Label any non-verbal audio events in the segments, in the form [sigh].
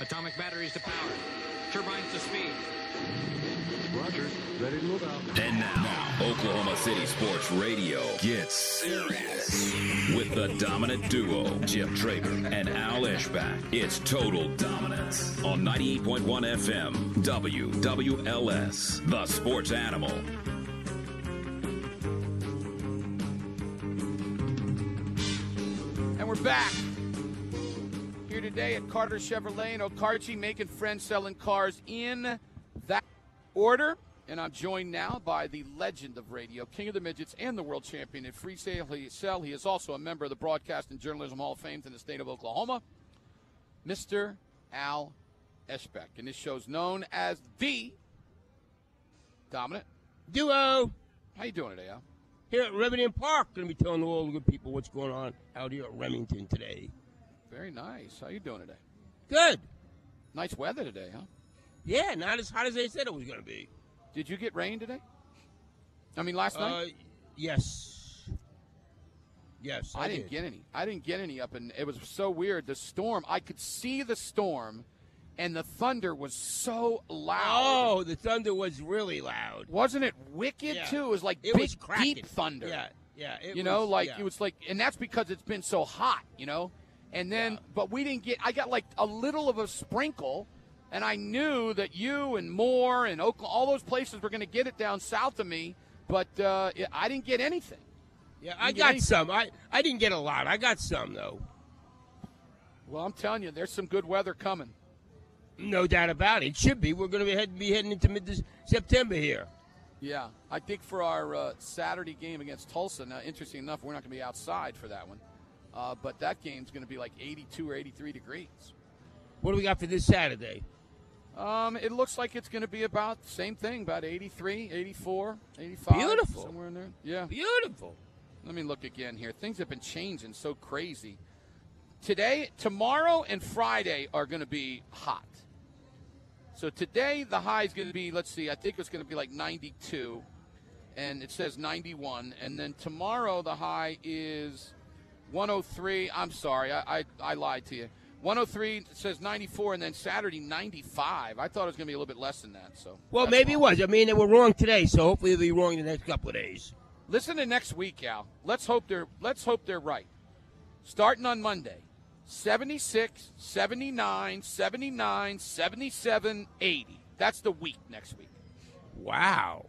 Atomic batteries to power. Turbines to speed. Rogers, ready to move out. And now, Oklahoma City Sports Radio gets serious. With the dominant duo, Jim Traber and Al Eschbach. It's total dominance on 98.1 FM, WWLS, the sports animal. And we're back here today at Carter Chevrolet in Okarche, making friends selling cars in that order. And I'm joined now by the legend of radio, king of the midgets, and the world champion in free sale. He, sell. he is also a member of the Broadcast and Journalism Hall of Fame in the state of Oklahoma, Mr. Al Eschbach. And this show's known as the Dominant Duo. How you doing today, Al? Here at Remington Park, going to be telling all the good people what's going on out here at Remington today. Very nice. How you doing today? Good. Nice weather today, huh? Yeah, not as hot as they said it was going to be. Did you get rain today? I mean, last Uh, night. yes. Yes, I, I, didn't did. get any. I didn't get any up, and it was so weird. The storm, I could see the storm, and the thunder was so loud. Oh, the thunder was really loud. Wasn't it wicked Yeah. too? It was like It big, was cracking. deep thunder. Yeah, yeah. It you know, was- like yeah. it was like, and that's because it's been so hot. You know, and then, Yeah. but we didn't get. I got like a little of a sprinkle, and I knew that you and Moore and Oakland, all those places were going to get it down south of me, but uh, I didn't get anything. Yeah, I got any- some. I, I didn't get a lot. I got some, though. Well, I'm telling you, there's some good weather coming. No doubt about it. It should be. We're going to be, head, be heading into mid September here. Yeah, I think for our uh, Saturday game against Tulsa, now interesting enough, we're not going to be outside for that one, uh, but that game's going to be like 82 or 83 degrees. What do we got for this Saturday? Um, it looks like it's going to be about the same thing, about 83, 84, 85. Beautiful. Somewhere in there. Yeah. Beautiful. Let me look again here. Things have been changing so crazy. Today, tomorrow, and Friday are going to be hot. So today, the high is going to be, let's see, I think it's going to be like 92, and it says 91. And then tomorrow, the high is 103. I'm sorry, I, I, I lied to you. 103 says 94, and then Saturday, 95. I thought it was going to be a little bit less than that. So Well, maybe it was. I mean, they were wrong today, so hopefully they'll be wrong the next couple of days. Listen to next week, Al. Let's hope they're let's hope they're right. Starting on Monday. 76, 79, 79, 77, 80. That's the week next week. Wow.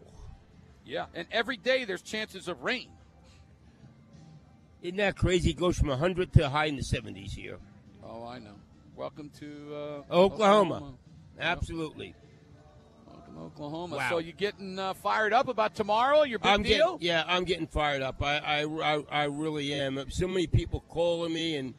Yeah. And every day there's chances of rain. Isn't that crazy? It goes from 100 to high in the 70s here. Oh, I know. Welcome to uh, Oklahoma. Absolutely. Welcome to Oklahoma. Wow. So you getting uh, fired up about tomorrow? Your big I'm deal? getting, yeah, I'm getting fired up. I, I, I, I really am. So many people calling me and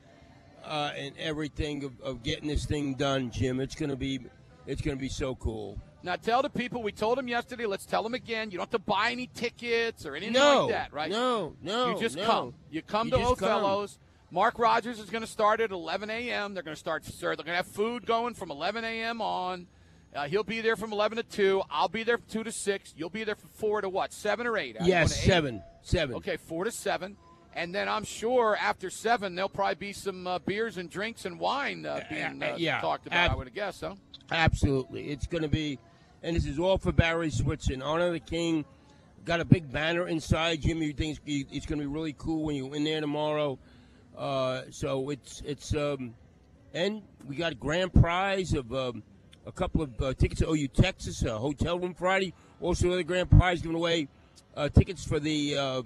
uh, and everything of, of getting this thing done, Jim. It's gonna be, it's gonna be so cool. Now tell the people we told them yesterday. Let's tell them again. You don't have to buy any tickets or anything No, like that, right? no, no, You just no. come. You come You to. Othello's. Mark Rogers is going to start at 11 a.m. They're going to start. Sir, they're going to have food going from 11 a.m. on. Uh, he'll be there from 11 to 2. I'll be there from 2 to 6. You'll be there from 4 to what? 7 or 8? Al? Yes, eight? seven, seven. Okay, 4 to 7. And then I'm sure after 7, there'll probably be some uh, beers and drinks and wine uh, being uh, yeah, talked about, ab- I would guess, huh? Absolutely. It's going to be, and this is all for Barry Switz in honor the king. Got a big banner inside, Jimmy. You think it's- going to be really cool when you're in there tomorrow. Uh, so it's it's um, and we got a grand prize of um, a couple of uh, tickets to OU Texas, a hotel room Friday. Also, another grand prize giving away uh, tickets for the uh,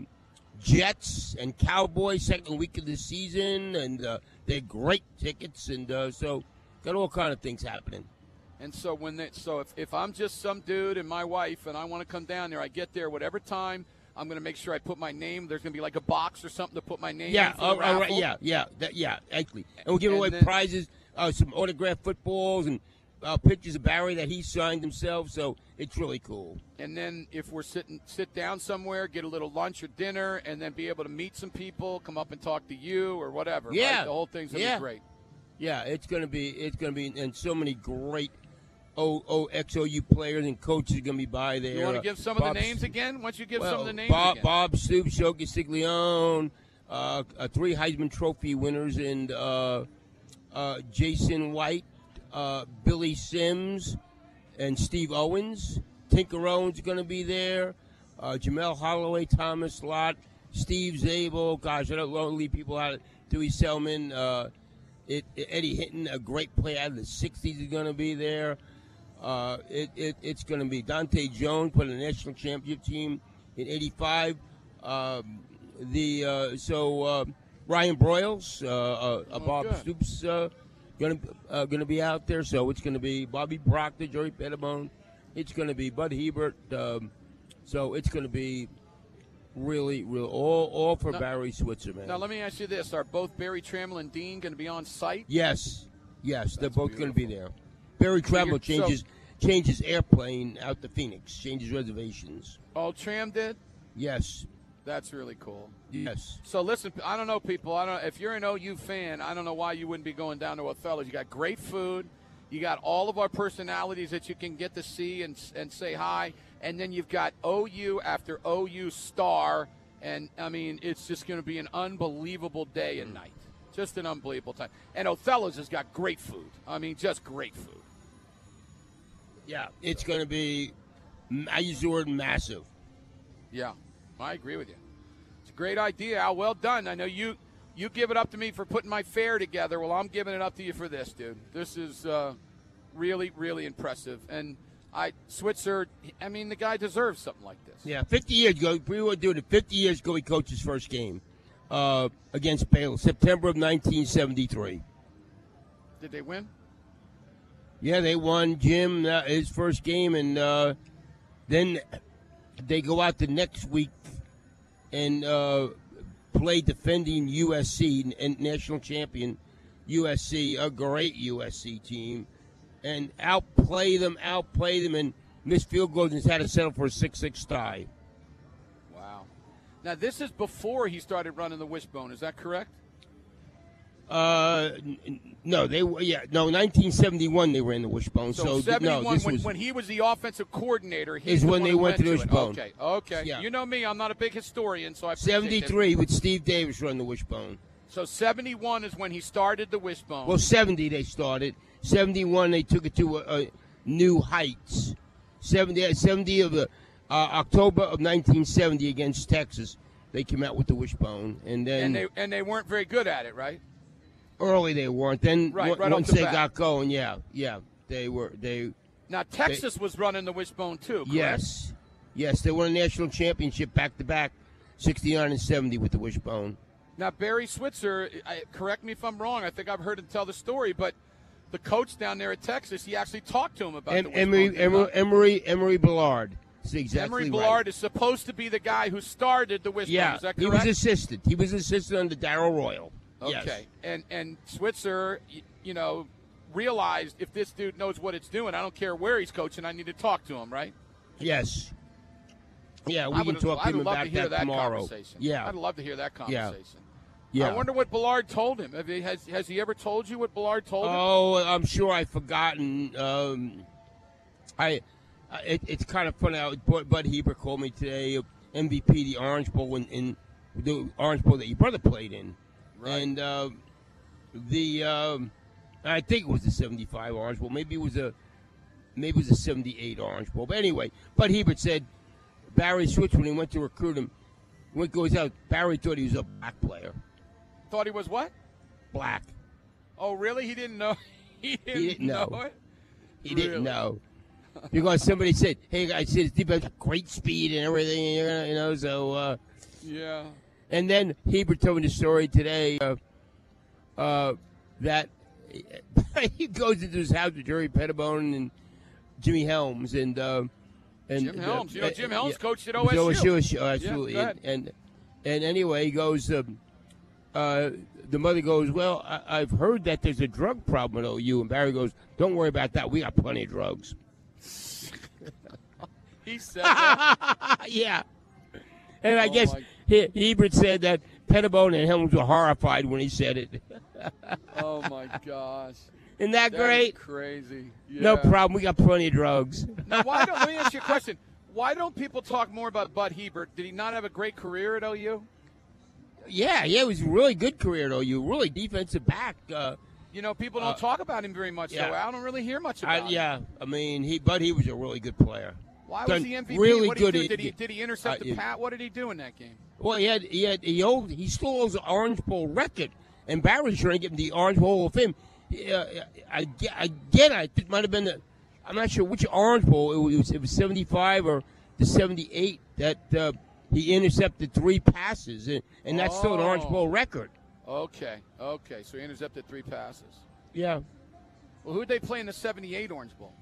Jets and Cowboys second week of the season, and uh, they're great tickets, and uh, so got all kind of things happening. And so when they, so if, if I'm just some dude and my wife and I want to come down there, I get there whatever time. I'm going to make sure I put my name. There's going to be like a box or something to put my name. Yeah, in for right, yeah, yeah, that, yeah, actually, and we're giving And away then- prizes, uh, some autographed footballs and uh, pictures of Barry that he signed himself. So it's really cool. And then if we're sitting sit down somewhere, get a little lunch or dinner, and then be able to meet some people, come up and talk to you or whatever. right? Yeah. the whole thing's going to Yeah. be great. Yeah, it's gonna be it's gonna be and so many great O O XOU players and coaches are gonna be by there. You want to Uh, give some of Bob the names again? Once you give well, some of the names Bob, again. Bob Stoops, Joe Castiglione, uh, uh, three Heisman Trophy winners, and uh, uh, Jason White, uh, Billy Sims, and Steve Owens. Tinker Owens is going to be there. Uh, Jamelle Holieway, Thomas Lott, Steve Zabel. Gosh, I don't want to leave people out. Dewey Selmon, uh, it, Eddie Hinton, a great player out of the '60s, is going to be there. Uh, it, it, it's going to be Dante Jones put in the national championship team in '85. Um, the uh, so uh, Ryan Broyles, uh, uh, Oh, Bob good. Stoops, uh, going to uh, going to be out there. So it's going to be Bobby Proctor, Joey Pettibone. It's going to be Bud Hebert. Um, so it's going to be really, really all all for Now- Barry Switzer, man. Now let me ask you this: Are both Barry Tramel and Dean going to be on site? Yes, yes, they're That's both going to be there. Barry So you're- Tramel changes airplane out to Phoenix, changes reservations. Oh, Tram did. Yes, That's really cool. yes. So listen, I don't know, people. I don't. If you're an OU fan, I don't know why you wouldn't be going down to Othello's. You got great food. You got all of our personalities that you can get to see and and say hi, and then you've got OU after OU star, and I mean, it's just going to be an unbelievable day and mm. night. Just an unbelievable time. And Othello's has got great food. I mean, just great food. Yeah, it's going to be. I use the word massive. Yeah, I agree with you. It's a great idea, Al. Well done. I know you you give it up to me for putting my fare together. Well, I'm giving it up to you for this, dude. This is uh, really, really impressive. And I Switzer, I mean, the guy deserves something like this. Yeah, 50 years ago, we were doing it 50 years ago. He coached his first game uh, against Baylor, September of 1973. Did they win? Yeah, they won Jim uh, his first game, and uh, then they go out the next week and uh, play defending USC and national champion USC, a great USC team, and outplay them, outplay them, and miss field goals and had to settle for a six-six tie. Wow. Now this is before he started running the wishbone. Is that correct? Uh, no, they were yeah, no, 1971 they were in the wishbone. So, So, 71, no, this when, was when he was the offensive coordinator, he's Is the when they who went to the wishbone. Okay, okay. Yeah. You know me, I'm not a big historian, so I appreciate that. 73 with Steve Davis run the wishbone. So 71 is when he started the wishbone. Well, 70 they started. 71 they took it to uh, uh, new heights. 70, uh, 70 of the uh, October of 1970 against Texas, they came out with the wishbone, and then and they and they weren't very good at it, right? Early they weren't. Then Right, on- right once the they bat. got going, yeah, yeah, they were they. Now Texas was running the wishbone too. Correct? Yes, yes, they won a national championship back to back, 69 and 70 with the wishbone. Now Barry Switzer, I, correct me if I'm wrong. I think I've heard him tell the story, but the coach down there at Texas, he actually talked to him about Em- the wishbone. Emory, did he Emory, not? Emory, Emory Bellard. That's exactly Emory right. Bellard is supposed to be the guy who started the wishbone. Yeah, he was assistant. He was assistant under Darrell Royal. Okay, Yes. and and Switzer, y- you know, realized if this dude knows what it's doing, I don't care where he's coaching, I need to talk to him, right? Yes. Yeah, we can talk to I'd him love about to hear that, that tomorrow. conversation. Yeah, I'd love to hear that conversation. yeah. I wonder what Bellard told him. Have he, has has he ever told you what Bellard told him? Oh, I'm sure I've forgotten. Um, I, I- it, it's kind of funny. I, Bud Bud Hebert called me today, MVP the Orange Bowl in, in the Orange Bowl that your brother played in, Right. and uh, the um, I think it was the '75 Orange Bowl. Maybe it was a maybe it was a '78 Orange Bowl. But anyway, Bud Hebert said Barry Switch when he went to recruit him. When it goes out, Barry thought he was a black player. Thought he was what? Black. Oh, really? He didn't know. [laughs] He didn't, didn't know. know. it. he didn't know because somebody said, "Hey guys, his defense great speed and everything," you're you know. So, uh, Yeah. And then Hebert told me the story today uh, uh, that [laughs] he goes into his house with Jerry Pettibone and Jimmy Helms and. Uh, and Jim Helms. You know, Jim Helms yeah. coached at OSU. OSU, absolutely. ahead. and, and and anyway, he goes. Um, uh, the mother goes, "Well, I, I've heard that there's a drug problem at OU," and Barry goes, "Don't worry about that. We got plenty of drugs." [laughs] He said [laughs] yeah. And I Oh, guess he, Hebert said that Pettibone and Helms were horrified when he said it. [laughs] oh my gosh. Isn't that, That is great? crazy. No problem. We got plenty of drugs. Now, why don't, let me ask you a [laughs] question. Why don't people talk more about Bud Hebert? Did he not have a great career at OU? yeah, yeah, it was a really good career at OU. Really defensive back. Uh, You know, people don't Uh, talk about him very much. yeah. So I don't really hear much I, about him. yeah, I mean, he, but he was a really good player. Why was he MVP? really what good Did he, do? did he did he intercept uh, the pat? What did he do in that game? Well, he had he had he owed, he still owes the Orange Bowl record, and Barry's trying to get him the Orange Bowl of Fame. Uh, again, I think it might have been the, I'm not sure which Orange Bowl it was. It was 75 or the 78 that uh, he intercepted three passes, and, and that's still an Orange Oh. Bowl record. Okay, okay. So he intercepted three passes. Yeah, Well, who did they play in the '78 Orange Bowl?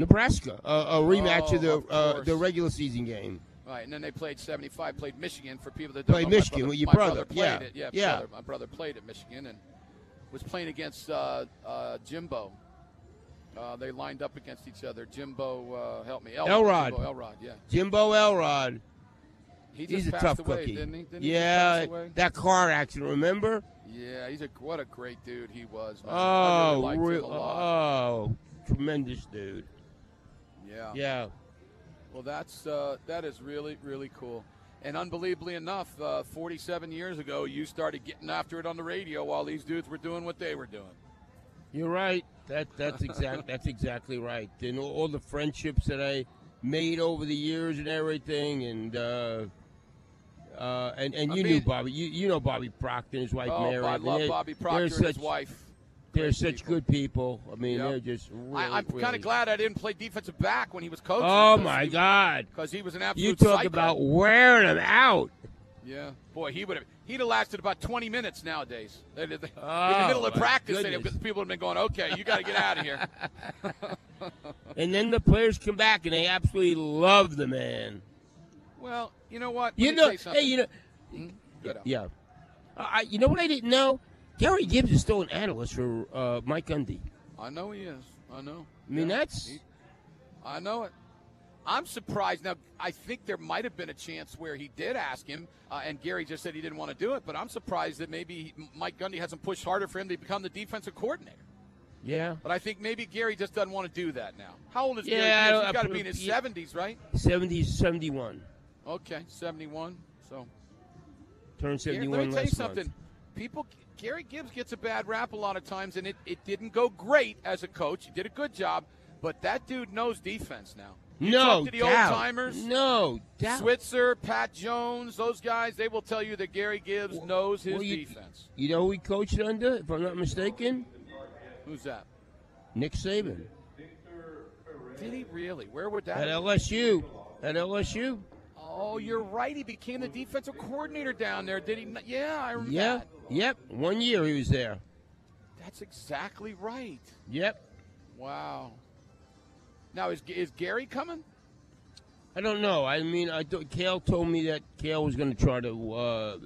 Nebraska, uh, a rematch Oh, of the of uh, the regular season game. Right, and then they played 75. Played Michigan for people that don't Played know. Michigan brother- with your my brother, played yeah, it. Yeah, yeah. Brother, my brother played at Michigan and was playing against uh, uh, Jimbo. Uh, they lined up against each other. Jimbo, uh, help me. Elrod. Jimbo Elrod, yeah. Jimbo Elrod, He just he's a tough away, cookie. didn't he? Didn't yeah, away? that car accident. Remember? Yeah, he's a what a great dude he was. Man. Oh, really re- him a lot. oh, tremendous dude. Yeah. Yeah. Well, that's uh, that is really really cool. And unbelievably enough, uh, 47 years ago, you started getting after it on the radio while these dudes were doing what they were doing. You're right. That that's exact. that's exactly right. And all, all the friendships that I made over the years and everything, and uh, uh, and and I you mean- knew Bobby. You you know Bobby Proctor and his wife oh, Mary. I love Bobby Proctor and his wife. They're such people. good people. I mean, Yep. they're just. Really, I, I'm kind of glad I didn't play defensive back when he was coaching. Oh my God! Because he was an absolute You talk psycho. about wearing him out. Yeah, boy, he would have. He'd have lasted about 20 minutes nowadays. They- [laughs] they- in the Oh, middle of practice, they- people have been going, "Okay, you got to get out of here." [laughs] And then the players come back and they absolutely love the man. well, you know what? Let You know, tell you something. hey, you know, up. yeah. Uh, I, you know what I didn't know? Gary Gibbs is still an analyst for uh, Mike Gundy. I know he is. I know. I mean, Yeah. that's He- I know it. I'm surprised. Now, I think there might have been a chance where he did ask him, uh, and Gary just said he didn't want to do it. But I'm surprised that maybe Mike Gundy hasn't pushed harder for him to become the defensive coordinator. yeah, But I think maybe Gary just doesn't want to do that now. How old is Yeah, Gary? I Gibbs? don't- He's got to be in his yeah. 70s, right? 70s, 71. Okay, 71. So Gary, 71 let me tell you something. month. People, Gary Gibbs gets a bad rap a lot of times, and it, it didn't go great as a coach. He did a good job, but that dude knows defense now. You no talk to the old timers, No doubt. Switzer, Pat Jones, those guys, they will tell you that Gary Gibbs knows his well, you- defense. You know who he coached under, if I'm not mistaken? Who's that? Nick Saban. Did he really? Where would that? At LSU. At LSU. Oh, you're right. He became the defensive coordinator down there. Did he? Not? Yeah, I remember Yeah. that. Yep. One year he was there. That's exactly right. Yep. Wow. Now is is Gary coming? I don't know. I mean, I th- Kale told me that Kale was going to try to uh,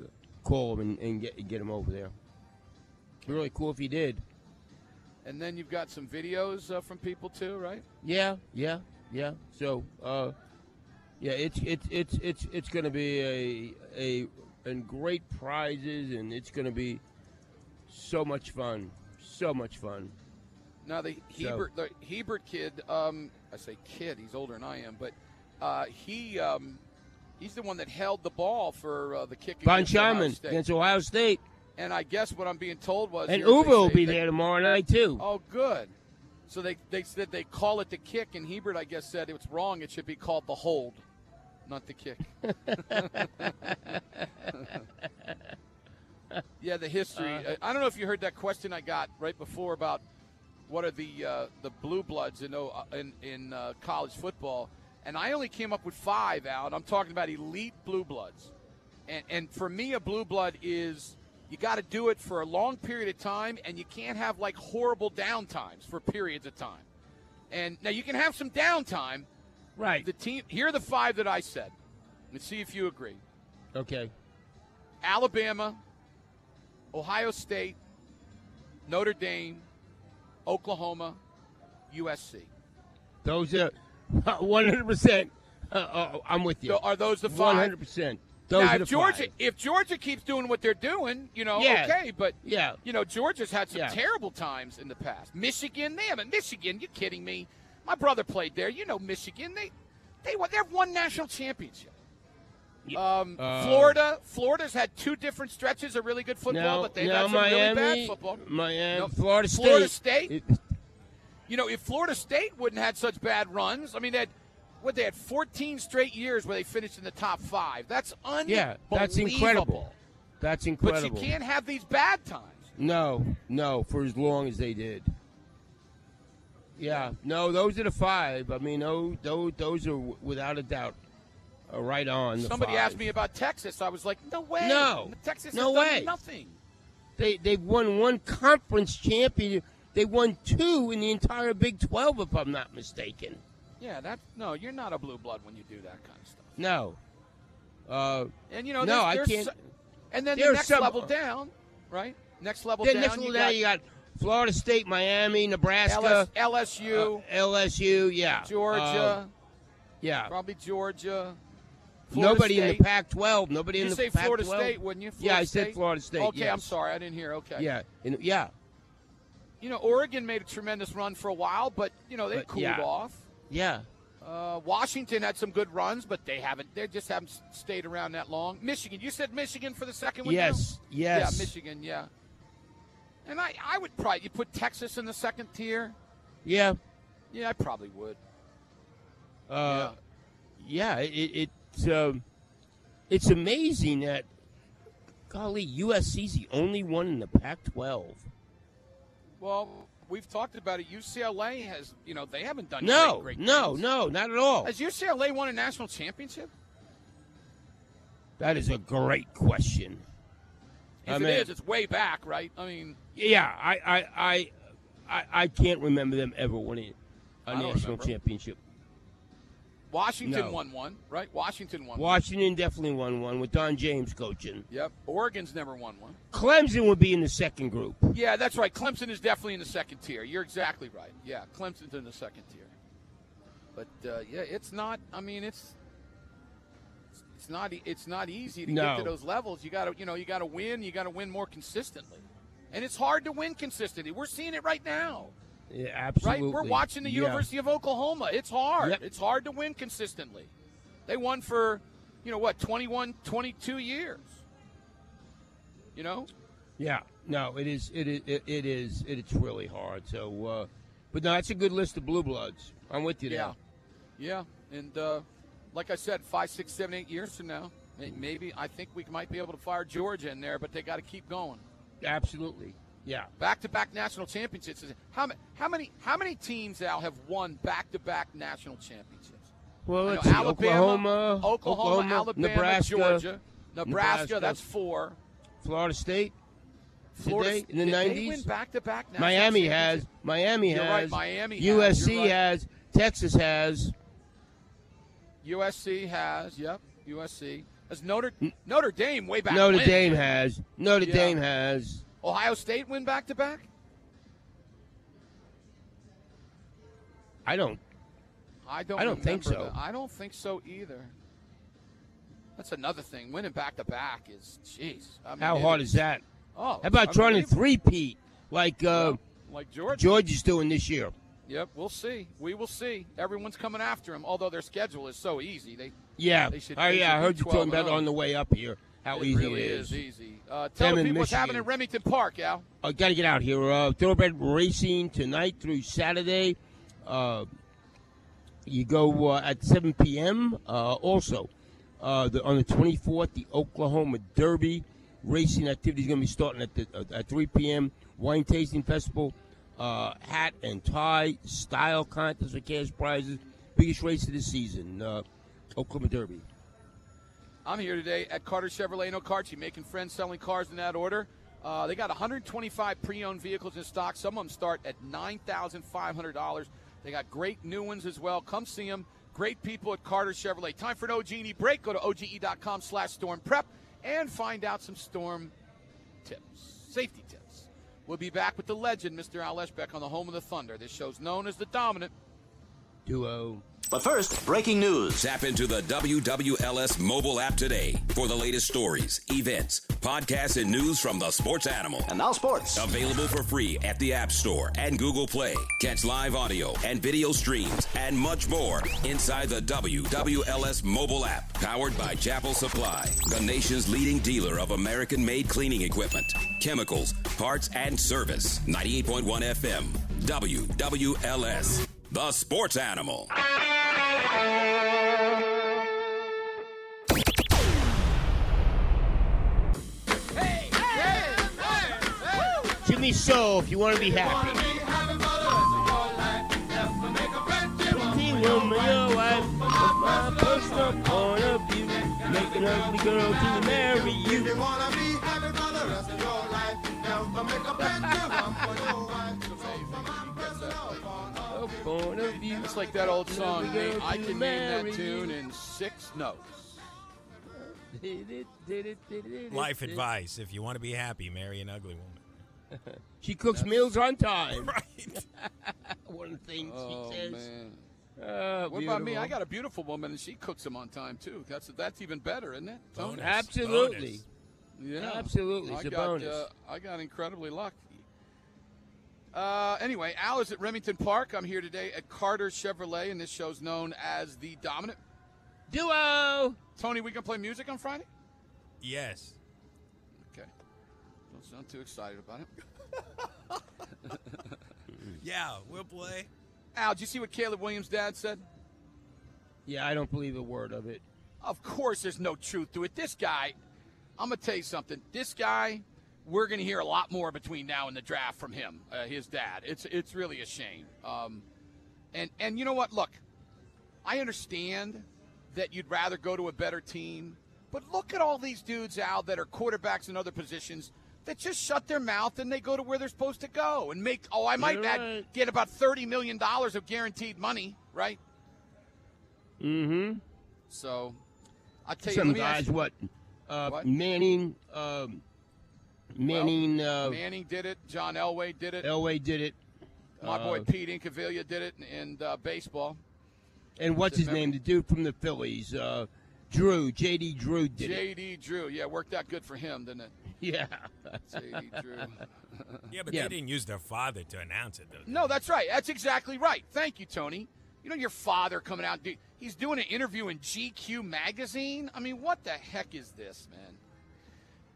call him and, and get get him over there. Be really cool if he did. And then you've got some videos uh, from people too, right? Yeah, yeah, yeah. So, uh, yeah, it's it's it's it's it's going to be a a and great prizes, and it's going to be so much fun, so much fun. Now the Hebert, the Hebert kid, um, I say kid, he's older than I am, but uh, he um, he's the one that held the ball for uh, the kick Von against Ohio Schamann State. against Ohio State, And I guess what I'm being told was and Uwe will be there tomorrow night too. Oh, good. So they they said they call it the kick, and Hebert, I guess, said it's wrong. It should be called the hold, not the kick. [laughs] yeah, the history. Uh. I don't know if you heard that question I got right before about what are the uh, the blue bloods in uh, in, in uh, college football, and I only came up with five. Out. I'm talking about elite blue bloods, and and for me, a blue blood is you got to do it for a long period of time, and you can't have like horrible downtimes for periods of time. And now you can have some downtime. Right. The team. Here are the five that I said. Let's see if you agree. Okay. Alabama, Ohio State, Notre Dame, Oklahoma, USC. Those are [laughs] 100%. Uh, uh, I'm with you. So are those the five? 100%. Those now, if Georgia, if Georgia keeps doing what they're doing, you know, Yeah. okay. But Yeah. you know, Georgia's had some Yeah. terrible times in the past. Michigan, they haven't. Michigan, you kidding me? My brother played there. You know, Michigan, they they won- they've won national championship. Um, Uh, Florida, Florida's had two different stretches of really good football, but they've had some Miami, really bad football. Miami, No, Florida State. Florida State. It- You know, if Florida State wouldn't have had such bad runs, I mean, had what they had 14 straight years where they finished in the top five. That's unbelievable. yeah, that's incredible. That's incredible. But you can't have these bad times. No, no, for as long as they did. Yeah, no, those are the five. I mean, those those, those are without a doubt uh, right on. The Somebody five. asked me about Texas. I was like, no way. No. Texas No has done way. nothing. They they've won one conference champion. They won two in the entire Big Twelve, if I'm not mistaken. Yeah, that no, you're not a blue blood when you do that kind of stuff. No. Uh, And you know, No, there's, I can't- so- and then the next some- level down, right? Next level down. then down, next you, level down, got you got Florida State, Miami, Nebraska, LS, LSU, uh, LSU. Yeah, Georgia, Uh, yeah. probably Georgia. Florida Nobody in the Pac-12. Nobody You in the say Pac-12. Florida State, wouldn't you? yeah, I Florida said Florida State. Okay, yes. I'm sorry, I didn't hear. Okay. Yeah, in, yeah, You know, Oregon made a tremendous run for a while, but you know they But, cooled yeah. off. Yeah. Uh, Washington had some good runs, but they haven't. They just haven't stayed around that long. Michigan, you said Michigan for the second one. Yes, now? yes. Yeah, Michigan. Yeah. And I, I would probably you put Texas in the second tier. Yeah. Yeah, I probably would. Uh, yeah. It, it's um, it's amazing that golly, USC's the only one in the Pac-12. Well, we've talked about it. UCLA has, you know, they haven't done No, great, great no, no, not at all. Has UCLA won a national championship? That is a great question. If I mean- is, it's way back, right? I mean, Yeah, I, I, I, I, I can't remember them ever winning a national remember. championship. Washington No. won one, right? Washington won. one. Washington definitely won one with Don James coaching. Yep. Oregon's never won one. Clemson would be in the second group. Yeah, that's right. Clemson is definitely in the second tier. You're exactly right. Yeah, Clemson's in the second tier. But uh, yeah, it's not. I mean, it's it's not it's not easy to get to those levels. You got to you know you got to win. You got to win more consistently, and it's hard to win consistently. We're seeing it right now. Yeah, absolutely. Right? We're watching the Yeah. University of Oklahoma. It's hard. Yep. It's hard to win consistently. They won for, you know what, 21, 22 years. You know? Yeah, no, it is. It is. It, it is. It's really hard. So, uh, but no, that's a good list of blue bloods. I'm with you there. Yeah. Yeah. And uh, like I said, five, six, seven, eight years from now, maybe I think we might be able to fire Georgia in there, but they got to keep going. Absolutely. Yeah. Back-to-back national championships. How, how many how many teams Al have won back-to-back national championships? Well, I know let's see. Alabama, Oklahoma, Oklahoma, Alabama, Nebraska, Georgia, Nebraska, Nebraska. That's four. Florida State. Florida in the nineties? back-to-back Miami has. Miami has. right, Miami has. USC You're right. has. Texas has. USC has. Yep, USC. Has Notre Notre Dame way back. Notre when. Dame has. Notre Yeah. Dame has. Ohio State win back-to-back. I don't. I don't. I don't think so. that. I don't think so either. That's another thing. Winning back to back is, jeez. I mean, How hard is that? Oh, How about trying to three-peat like uh, like Georgia? George is doing this year? Yep, we'll see. We will see. Everyone's coming after him. Although their schedule is so easy, they Yeah. They should- oh, yeah. I heard you talking about oh. on the way up here. How it easy really it is is. easy. Uh, tell Them the people what's happening in Remington Park, Al. I got to get out here. Uh, thoroughbred racing tonight through Saturday. Uh, you go uh, at 7 p.m. Uh, also, uh, the, on the 24th, the Oklahoma Derby racing activity is going to be starting at, the, uh, at 3 p.m. Wine tasting festival uh, hat and tie style contest for cash prizes. Biggest race of the season, uh, Oklahoma Derby. I'm here today at Carter Chevrolet in Okarche, making friends selling cars in that order. Uh, they got 125 pre-owned vehicles in stock. Some of them start at $9,500. They got great new ones as well. Come see them. Great people at Carter Chevrolet. Time for an OG&E break. Go to oge.com slash storm prep and find out some storm tips, safety tips. We'll be back with the legend, Mr. Al Eschbach, on the home of the Thunder. This show's known as The Dominant. Duo. But first, breaking news. Tap into the WWLS mobile app today for the latest stories, events, podcasts, and news from the sports animal. And now sports. Available for free at the App Store and Google Play. Catch live audio and video streams and much more inside the WWLS mobile app. Powered by Chappell Supply, the nation's leading dealer of American made cleaning equipment, chemicals, parts, and service. 98.1 FM. WWLS. The Sports Animal. Jimmy So, if you want to be happy. Pretty woman, your wife, from my personal point of view, make an ugly girl to marry you. Point of view. It's like that old song, Ugly I can name that tune in six notes. Life advice: If you want to be happy, marry an ugly woman. She cooks meals on time. [laughs] Right. [laughs] One thing Oh, she says. man. Uh, What about me? I got a beautiful woman, and she cooks them on time, too. That's that's even better, isn't it? Bonus. Absolutely. Bonus. Yeah, Absolutely, I it's a got, bonus. Uh, I got incredibly lucky. Uh, anyway, Al is at Remington Park. I'm here today at Carter Chevrolet, and this show's known as the Dominant. Duo. Tony, we gonna play music on Friday? Yes. Okay. Don't sound too excited about it. [laughs] Yeah, we'll play. Al, did you see what Caleb Williams' dad said? Yeah, I don't believe a word of it. Of course, there's no truth to it. This guy, I'm gonna tell you something. This guy, we're gonna hear a lot more between now and the draft from him, uh, his dad. It's it's really a shame. Um, and and you know what? Look, I understand that you'd rather go to a better team, but look at all these dudes out that are quarterbacks in other positions that just shut their mouth and they go to where they're supposed to go and make. Oh, I might add, right. get about thirty million dollars of guaranteed money, right? Mm-hmm. So, I tell you, Some let me ask guys, you- what? Uh, What? Manning, um, Manning, uh, Manning did it. John Elway did it. Elway did it. My boy Uh, Pete Incaviglia did it in, in uh, baseball. And what's his name? The dude from the Phillies, uh, Drew, J.D. Drew did it. J.D. Drew. Yeah, worked out good for him, didn't it? [laughs] Yeah. J.D. Drew. [laughs] [laughs] Yeah, but Yeah. they didn't use their father to announce it, though. No, that's right. That's exactly right. Thank you, Tony. You know your father coming out. do- He's doing an interview in GQ magazine. I mean, what the heck is this, man?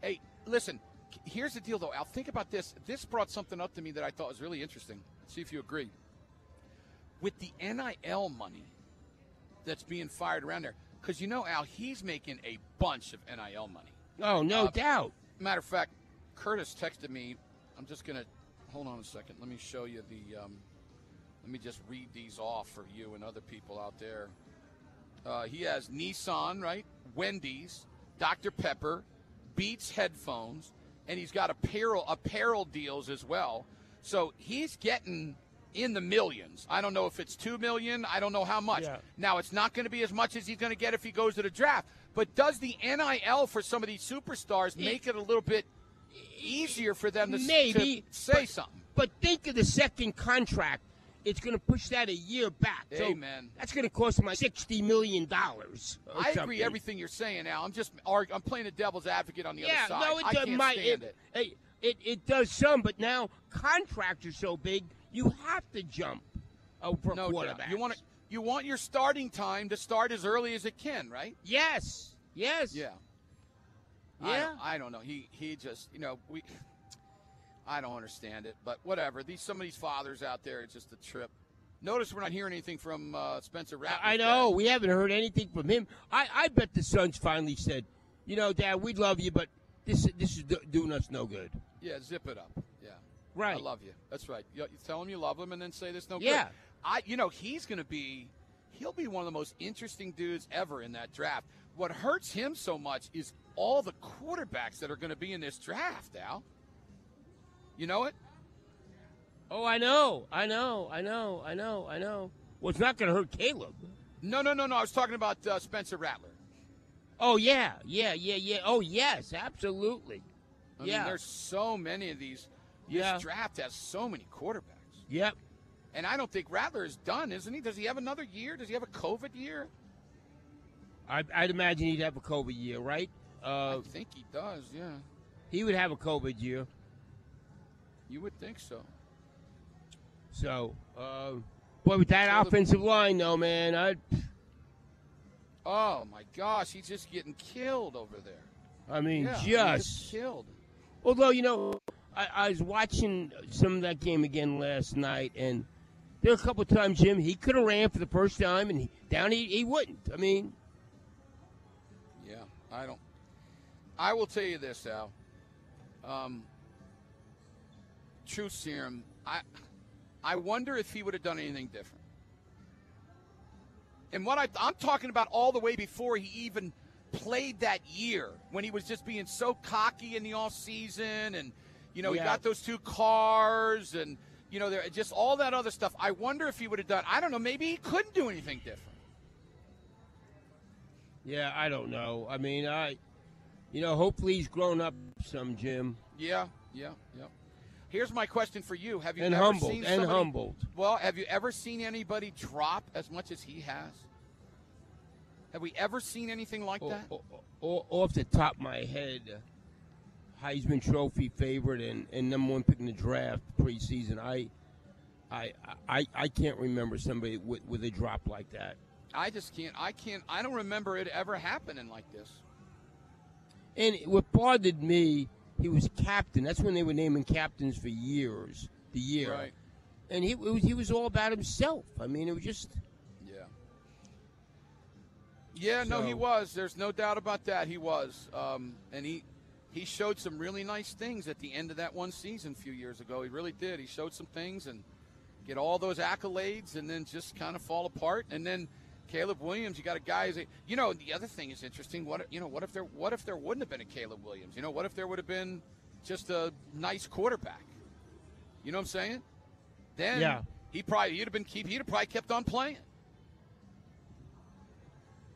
Hey, listen. Here's the deal, though. Al, think about this. This brought something up to me that I thought was really interesting. See if you agree. With the NIL money that's being fired around there, because you know, Al, he's making a bunch of NIL money. Oh, no Uh, doubt. Matter of fact, Curtis texted me. I'm just gonna hold on a second. Let me show you the. Um, let me just read these off for you and other people out there. Uh, he has Nissan, right? Wendy's, Dr. Pepper, Beats headphones, and he's got apparel apparel deals as well. So he's getting in the millions. I don't know if it's two million. I don't know how much. Yeah. Now it's not going to be as much as he's going to get if he goes to the draft. But does the NIL for some of these superstars make it a little bit easier for them to, Maybe, to say but- something? But think of the second contract. It's going to push that a year back. So Amen. That's going to cost him like sixty million dollars. I agree everything you're saying now. I'm just arg- I'm playing the devil's advocate on the Yeah, other side. no, it I does. my, it, it. It, it it does some, but now contracts are so big, you have to jump over No doubt. quarterbacks. You want to, you want your starting time to start as early as it can, right? Yes. Yes. Yeah. Yeah. don't, I don't know. He he just you know we. I don't understand it, but whatever. These some of these fathers out there, it's just a trip. Notice we're not hearing anything from uh, Spencer Rattler's I, I dad. know. We haven't heard anything from him. I, I bet the sons finally said, you know, Dad, we love you, but this this is doing us no good. Yeah, zip it up. Yeah. Right. I love you. That's right. You, you tell him you love him, and then say this no. Good. Yeah. good. I. You know, he's going to be. He'll be one of the most interesting dudes ever in that draft. What hurts him so much is all the quarterbacks that are going to be in this draft, Al. You know it? Oh, I know, I know, I know, I know, I know. Well, it's not going to hurt Caleb. No, no, no, no. I was talking about uh, Spencer Rattler. Oh yeah, yeah, yeah, yeah. Oh yes, absolutely. I yeah. mean, there's so many of these. This Yeah. draft has so many quarterbacks. Yep. And I don't think Rattler is done, isn't he? Does he have another year? Does he have a COVID year? I, I'd imagine he'd have a COVID year, right? Uh, I think he does, yeah. he would have a COVID year. You would think so. So, uh, boy, with that Caleb- offensive line, though, man, I, Oh my gosh, he's just getting killed over there. I mean, Yeah, he just. killed. Although you know, I, I was watching some of that game again last night, and there were a couple of times, Jim, he could have ran for the first time, and he, down he, he wouldn't. I mean, Yeah, I don't. I will tell you this, Al. Um, True Serum. I, I wonder if he would have done anything different. And what I, I'm talking about all the way before he even played that year, when he was just being so cocky in the off season, and you know he got those two cars, and you know there just all that other stuff. I wonder if he would have done. I don't know. Maybe he couldn't do anything different. yeah, I don't know. I mean, I, you know, hopefully he's grown up some, Jim, Yeah, yeah, yeah. Here's my question for you: Have you and ever humbled, seen and humbled. Well, have you ever seen anybody drop as much as he has? Have we ever seen anything like O- that? o- o- off the top of my head, Heisman Trophy favorite and, and number one pick in the draft preseason. I, I, I, I can't remember somebody with, with a drop like that. I just can't. I can't. I don't remember it ever happening like this. And what bothered me, he was captain. That's when they were naming captains for years. The year, Right. and he was he was all about himself. I mean, it was just Yeah. Yeah. no, he was. There's no doubt about that. He was. Um, and he he showed some really nice things at the end of that one season a few years ago. He really did. He showed some things and get all those accolades and then just kind of fall apart. And then Caleb Williams, you got a guy. who's a- You know, the other thing is interesting. What you know? What if there? What if there wouldn't have been a Caleb Williams? You know, what if there would have been just a nice quarterback? You know what I'm saying? Then Yeah. he probably he'd have been keep. He'd have probably kept on playing.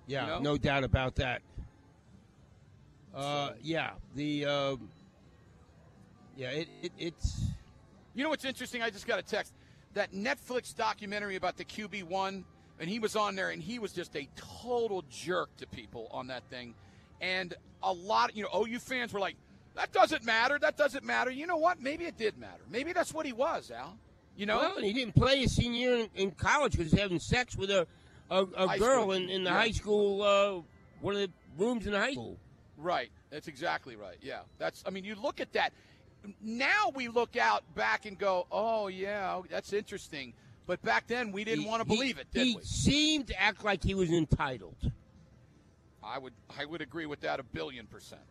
yeah, You know? no doubt about that. Uh, yeah, the um, yeah, it, it it's You know what's interesting? I just got a text that Netflix documentary about the QB one, and he was on there, and he was just a total jerk to people on that thing, and a lot, you know, OU fans were like, "That doesn't matter. That doesn't matter." You know what? Maybe it did matter. Maybe that's what he was, Al. You know? Well, he didn't play his senior year in, in college because he's having sex with a a, a girl school. in, in the Yeah. high school uh, one of the rooms in the high school. Right. That's exactly right. Yeah. That's. I mean, you look at that. Now we look out back and go, "Oh yeah, that's interesting." But back then we didn't He- want to believe it, did he we? seemed to act like he was entitled. I would I would agree with that a billion percent.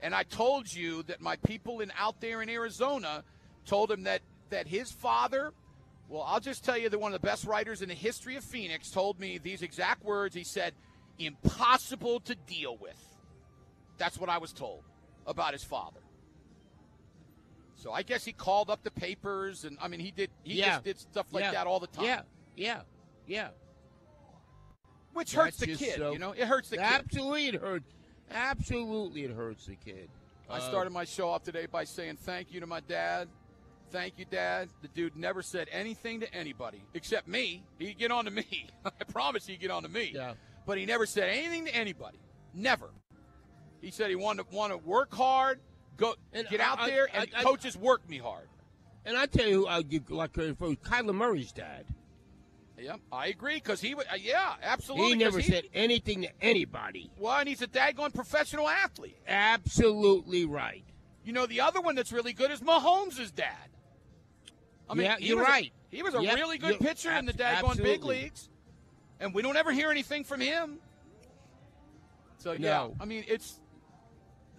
And I told you that my people in out there in Arizona told him that that his father, well, I'll just tell you that one of the best writers in the history of Phoenix told me these exact words. He said, "Impossible to deal with." That's what I was told about his father. So I guess he called up the papers, and I mean, he did he Yeah. just did stuff like Yeah. that all the time. Yeah, yeah, yeah. which hurts the kid. so- you know, it hurts the kid. Absolutely, it hurts. Absolutely, it hurts the kid. I Uh, started my show off today by saying thank you to my dad. Thank you, Dad. The dude never said anything to anybody except me. He'd get on to me. [laughs] I promise he'd get on to me. Yeah. But he never said anything to anybody. Never. He said he wanted to want to work hard, go And get out I- there, and I- I- coaches work me hard. And I tell you, who I'll give like uh, for Kyler Murray's dad. Yep, I agree because he would. Uh, yeah, absolutely. He never said anything to anybody. Well, and he's a daggone professional athlete. Absolutely right. You know, the other one that's really good is Mahomes' dad. I mean, Yeah, you're a- right. he was a Yep, really good pitcher in the daggone big leagues, and we don't ever hear anything from him. So yeah, No. I mean, it's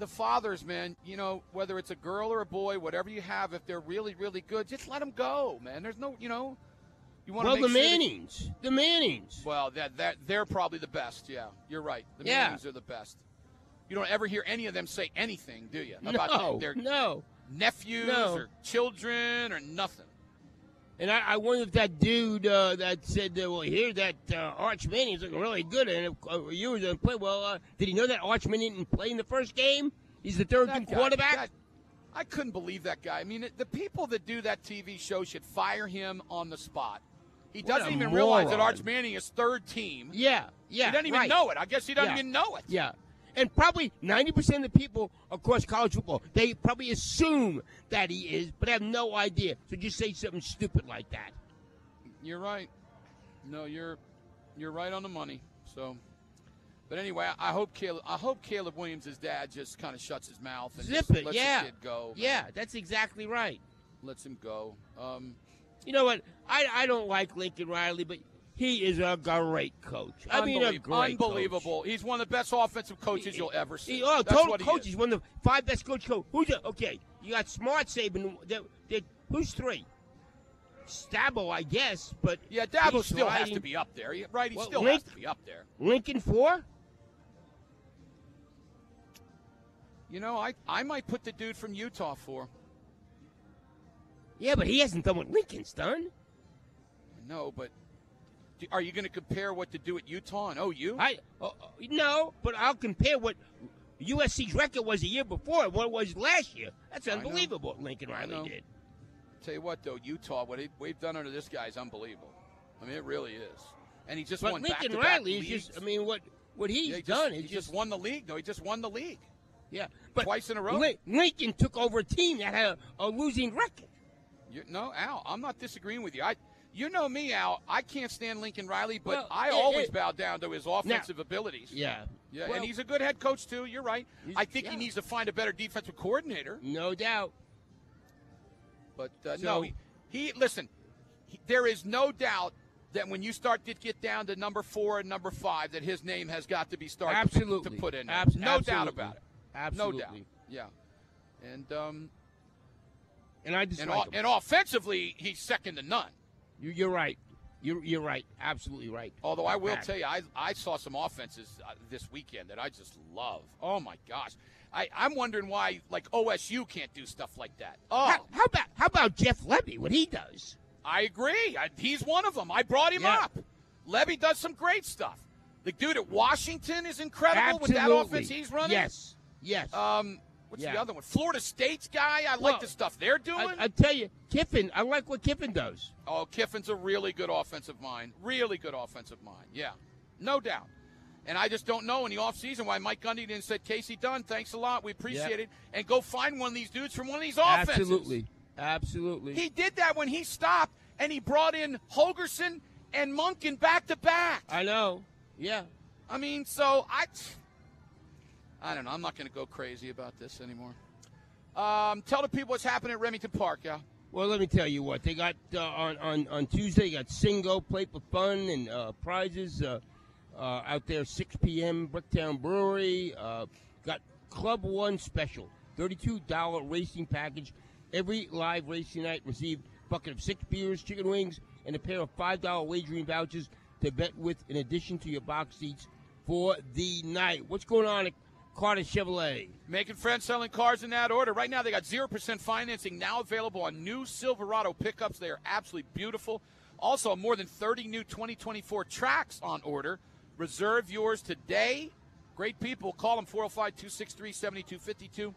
the fathers, man, you know, whether it's a girl or a boy, whatever you have, if they're really, really good, just let them go, man. There's no, you know, you want Well, the sure that- Mannings. The Mannings. well, that that they're probably the best. Yeah, you're right. The Yeah. Mannings are the best. You don't ever hear any of them say anything, do you? About [laughs] No, their no. nephews No. or children or nothing. And I, I wonder if that dude uh, that said, uh, well, here that uh, Arch Manning's looking really good, and if uh, you were going to play, well, uh, did he know that Arch Manning didn't play in the first game? He's the third team guy- quarterback? that- I couldn't believe that guy. I mean, the people that do that TV show should fire him on the spot. He What doesn't even realize that. Arch Manning is third team. yeah, yeah. he doesn't even right. know it. I guess he doesn't Yeah. even know it. Yeah. And probably 90% of the people across college football, they probably assume that he is, but have no idea. So just say something stupid like that. You're right. No, you're you're right on the money. So, but anyway, I, hope Caleb. I hope Caleb Williams' dad just kind of shuts his mouth and Zip just it, lets yeah. the kid go. Yeah, that's exactly right. lets him go. Um, You know what? I, I don't like Lincoln Riley, but he is a great coach. I mean, a great coach. unbelievable. He's one of the best offensive coaches you'll ever see. He, oh, That's total he coach. He's one of the five best coach. coach. Who's the, okay? You got Smart Saban. There, there, who's three? Stabo, I guess, but Yeah, Dabo still has to be up there, right? He Well, still Link- has to be up there. Lincoln four. You know, I I might put the dude from Utah for. Yeah, but he hasn't done what Lincoln's done. No, but are you going to compare what to do at Utah and OU? I uh, uh, no, but I'll compare what USC's record was a year before what it was last year. That's unbelievable. What Lincoln Riley did. Tell you what, though, Utah, what we've done under this guy is unbelievable. I mean, it really is. And he just But won Lincoln Riley is leagues. just. I mean, what what he's Yeah, he done just, is he just, just won the league. though. he just won the league yeah. But twice in a row. Lincoln took over a team that had a, a losing record. You, no, Al, I'm not disagreeing with you. I, you know me, Al. I can't stand Lincoln Riley, but Well, I it- always it- bow down to his offensive abilities. Yeah. Yeah, Well, and he's a good head coach too. You're right. I think yeah. he needs to find a better defensive coordinator. no doubt. But uh, So- no, he, he listen. He, there is no doubt that when you start to get down to number four and number five, that his name has got to be started to- Absolutely. to, put in. Abs- no doubt about it. Absolutely. No doubt. Yeah. And um, And I just and, like o- him. and offensively, he's second to none. You, you're right. You're, you're right. Absolutely right. Although I will tell you, I, I saw some offenses uh, this weekend that I just love. Oh my gosh, I, I'm wondering why like OSU can't do stuff like that. Oh, How, how about how about Jeff Lebby? What he does? I agree. I, he's one of them. I brought him Yeah. up. Lebby does some great stuff. The dude at Washington is incredible with that offense he's running. Yes. Yes. Um, what's the other one? Florida State's guy. I Well, like the stuff they're doing. I, I tell you, Kiffin. I like what Kiffin does. Oh, Kiffin's a really good offensive mind. Really good offensive mind. Yeah, no doubt. And I just don't know in the offseason why Mike Gundy didn't say, Kasey Dunn, thanks a lot. We appreciate it. And go find one of these dudes from one of these offenses. Absolutely. Absolutely. He did that when he stopped and he brought in Holgorsen and Monken back to back. I know. Yeah. I mean, so I. I don't know. I'm not going to go crazy about this anymore. Um, tell the people what's happening at Remington Park, yeah. Well, let me tell you what they got uh, on on on Tuesday. Got Singo plate for fun and uh, prizes uh, uh, out there. 6 p.m. Bricktown Brewery. Uh, got Club One special, thirty-two dollar racing package. Every live racing night, receive bucket of six beers, chicken wings, and a pair of five dollar wagering vouchers to bet with, in addition to your box seats for the night. What's going on at Carter Chevrolet? Making friends selling cars in that order. Right now, they got 0% financing now available on new Silverado pickups. They are absolutely beautiful. Also, more than 30 new 2024 tracks on order. Reserve yours today. Great people. Call them 405 263 7252.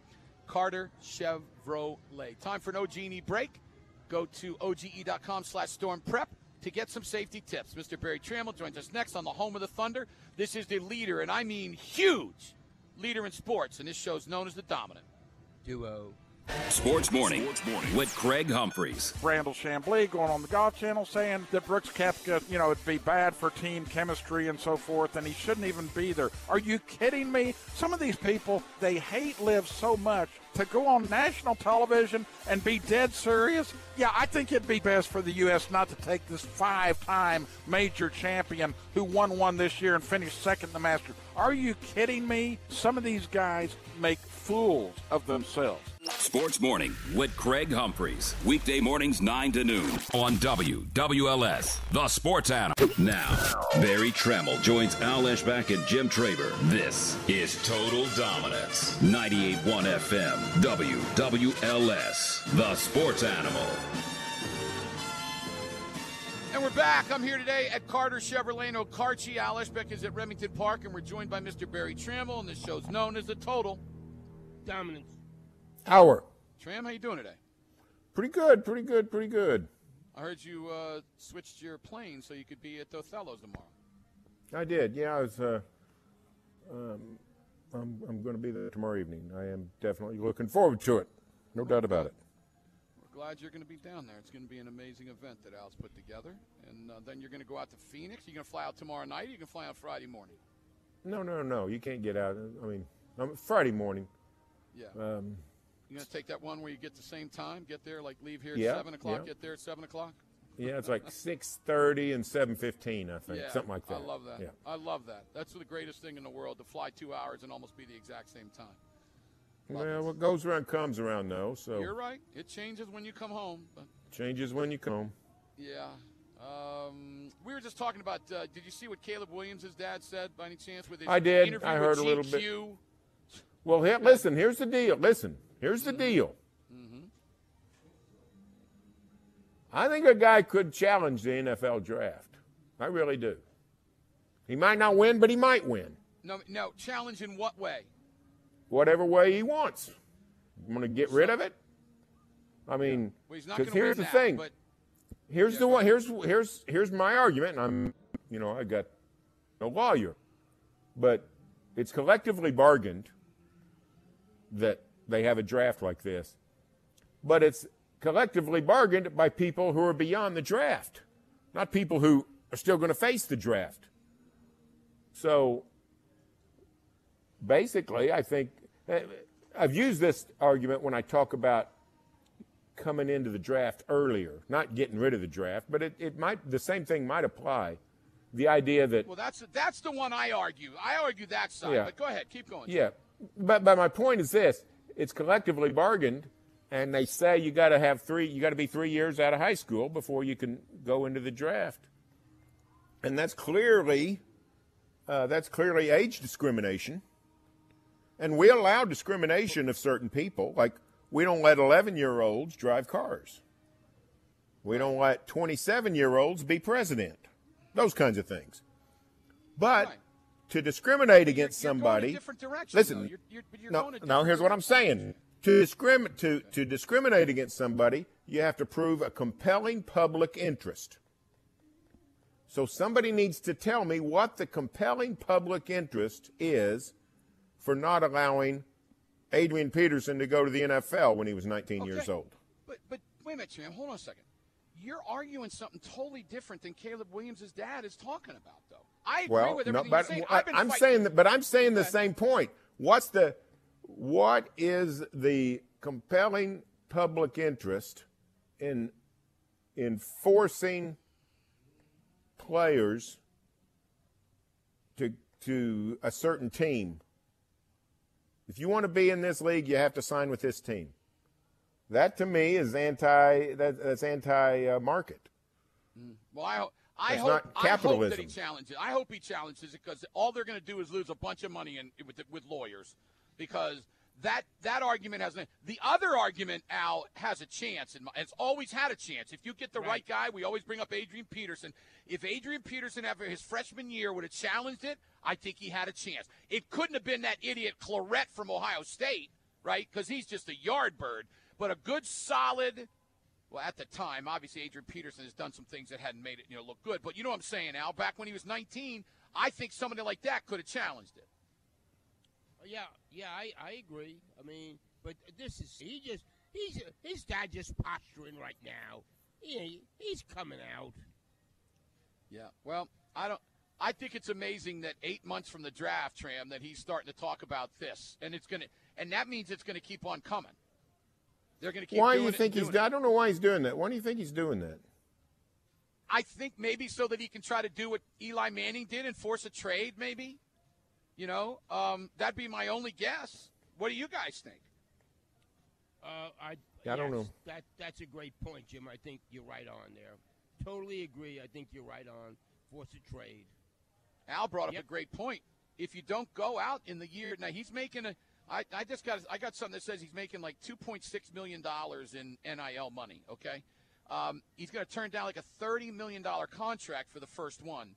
Carter Chevrolet. Time for an OG&E break. Go to oge.com slash storm prep to get some safety tips. Mr. Berry Tramel joins us next on the home of the Thunder. This is the leader, and I mean huge leader in sports, and this show's known as the Dominant. Duo. Sports Morning with Craig Humphreys. Brandel Chamblee going on the Golf Channel saying that Brooks Koepka, you know, it'd be bad for team chemistry and so forth, and he shouldn't even be there. Are you kidding me? Some of these people, they hate live so much to go on national television and be dead serious. Yeah, I think it'd be best for the U.S. not to take this five-time major champion who won one this year and finished second in the Masters. Are you kidding me? Some of these guys make fools of themselves. Sports Morning with Craig Humphreys. Weekday mornings 9 to noon on WWLS, the sports animal. Now, Berry Tramel joins Al Eschbach and Jim Traber. This is Total Dominance. 98.1 FM, WWLS, the sports animal. And we're back. I'm here today at Carter Chevrolet in Okarche. Al Eschbach is at Remington Park, and we're joined by Mr. Berry Tramel, and this show's known as the Total Dominance. Hour. Tram, how you doing today? Pretty good, pretty good, pretty good. I heard you uh, switched your plane so you could be at Othello's tomorrow. I did. Yeah, I was. Uh, um, I'm, I'm going to be there tomorrow evening. I am definitely looking forward to it. No doubt about it. We're glad you're going to be down there. It's going to be an amazing event that Al's put together. And uh, then you're going to go out to Phoenix. You're going to fly out tomorrow night. Or you can fly out Friday morning. No, no, no. You can't get out. I mean, um, Friday morning. Yeah. Um, You're going to take that one where you get the same time, get there, like leave here Yeah, at 7 o'clock, yeah. get there at 7 o'clock? Yeah, it's like six thirty and seven fifteen. I think Yeah, something like that. I love that. Yeah. I love that. That's the greatest thing in the world to fly two hours and almost be the exact same time. Well, what goes around comes around, though. So You're right. It changes when you come home. Changes when you come home. yeah. Um, we were just talking about. Uh, did you see what Caleb Williams' dad said by any chance with his I did. interview I heard a little bit. Well, here, listen. Here's the deal. Listen. Here's the deal. I think a guy could challenge the NFL draft. I really do. He might not win, but he might win. No, no. Challenge in what way? Whatever way he wants. You want to get rid of it? I mean, Well, because gonna here's the that, thing. but- here's Yeah, the one. Here's here's here's my argument. And I'm, you know, I got no lawyer, but it's collectively bargained that they have a draft like this, but it's collectively bargained by people who are beyond the draft, not people who are still going to face the draft. So basically, I think eh, I've used this argument when I talk about coming into the draft earlier, not getting rid of the draft, but it, it might the same thing might apply. The idea that Well, that's that's the one I argue. I argue that side. Yeah. But go ahead, keep going. Yeah, but but my point is this: it's collectively bargained, and they say you got to have three, you got to be three years out of high school before you can go into the draft, and that's clearly uh, that's clearly age discrimination, and we allow discrimination of certain people, like we don't let 11 year olds drive cars, we don't let 27 year olds be president, those kinds of things, but. To discriminate against You're a somebody, listen. You're- you're- you're no, no. Here's what I'm saying. To discriminate to, to discriminate against somebody, you have to prove a compelling public interest. So somebody needs to tell me what the compelling public interest is for not allowing Adrian Peterson to go to the NFL when he was 19 years old. But but wait a minute, Sam. Hold on a second. You're arguing something totally different than Caleb Williams' dad is talking about, though. I agree well, with no, everything but you're saying. I, I'm saying that, but I'm saying the same point. What's the, what is the compelling public interest in in forcing players to to a certain team? If you want to be in this league, you have to sign with this team. That to me is anti. That, that's anti-market. Mm. Well, I, I That's hope not I hope that he challenges. I hope he challenges it because all they're going to do is lose a bunch of money in, with with lawyers because that that argument has the other argument. Al has a chance and it's always had a chance. If you get the right. guy, we always bring up Adrian Peterson. If Adrian Peterson after his freshman year would have challenged it, I think he had a chance. It couldn't have been that idiot Clarett from Ohio State, right? Because he's just a yard bird. But a good, solid well, at the time, obviously Adrian Peterson has done some things that hadn't made it, you know, look good. But you know what I'm saying, Al? Back when he was 19, I think somebody like that could have challenged it. Yeah, yeah, I, I agree. I mean, but this is he just he's his dad just posturing right now. He, he's coming out. Yeah. Well, I don't. I think it's amazing that eight months from the draft, Tram, that he's starting to talk about this, and it's gonna, and that means it's gonna keep on coming. They're gonna keep. Why do you it think he's? it. I don't know why he's doing that. Why do you think he's doing that? I think maybe so that he can try to do what Eli Manning did and force a trade, maybe. You know, um, that'd be my only guess. What do you guys think? Uh, I, I don't know. That that's a great point, Jim. I think you're right on there. Totally agree. I think you're right on. Force a trade. Al brought up Yep. a great point. If you don't go out in the year now, he's making a. I, I just got I got something that says he's making like two point six million dollars in NIL money. Okay, um, he's going to turn down like a thirty million dollar contract for the first one.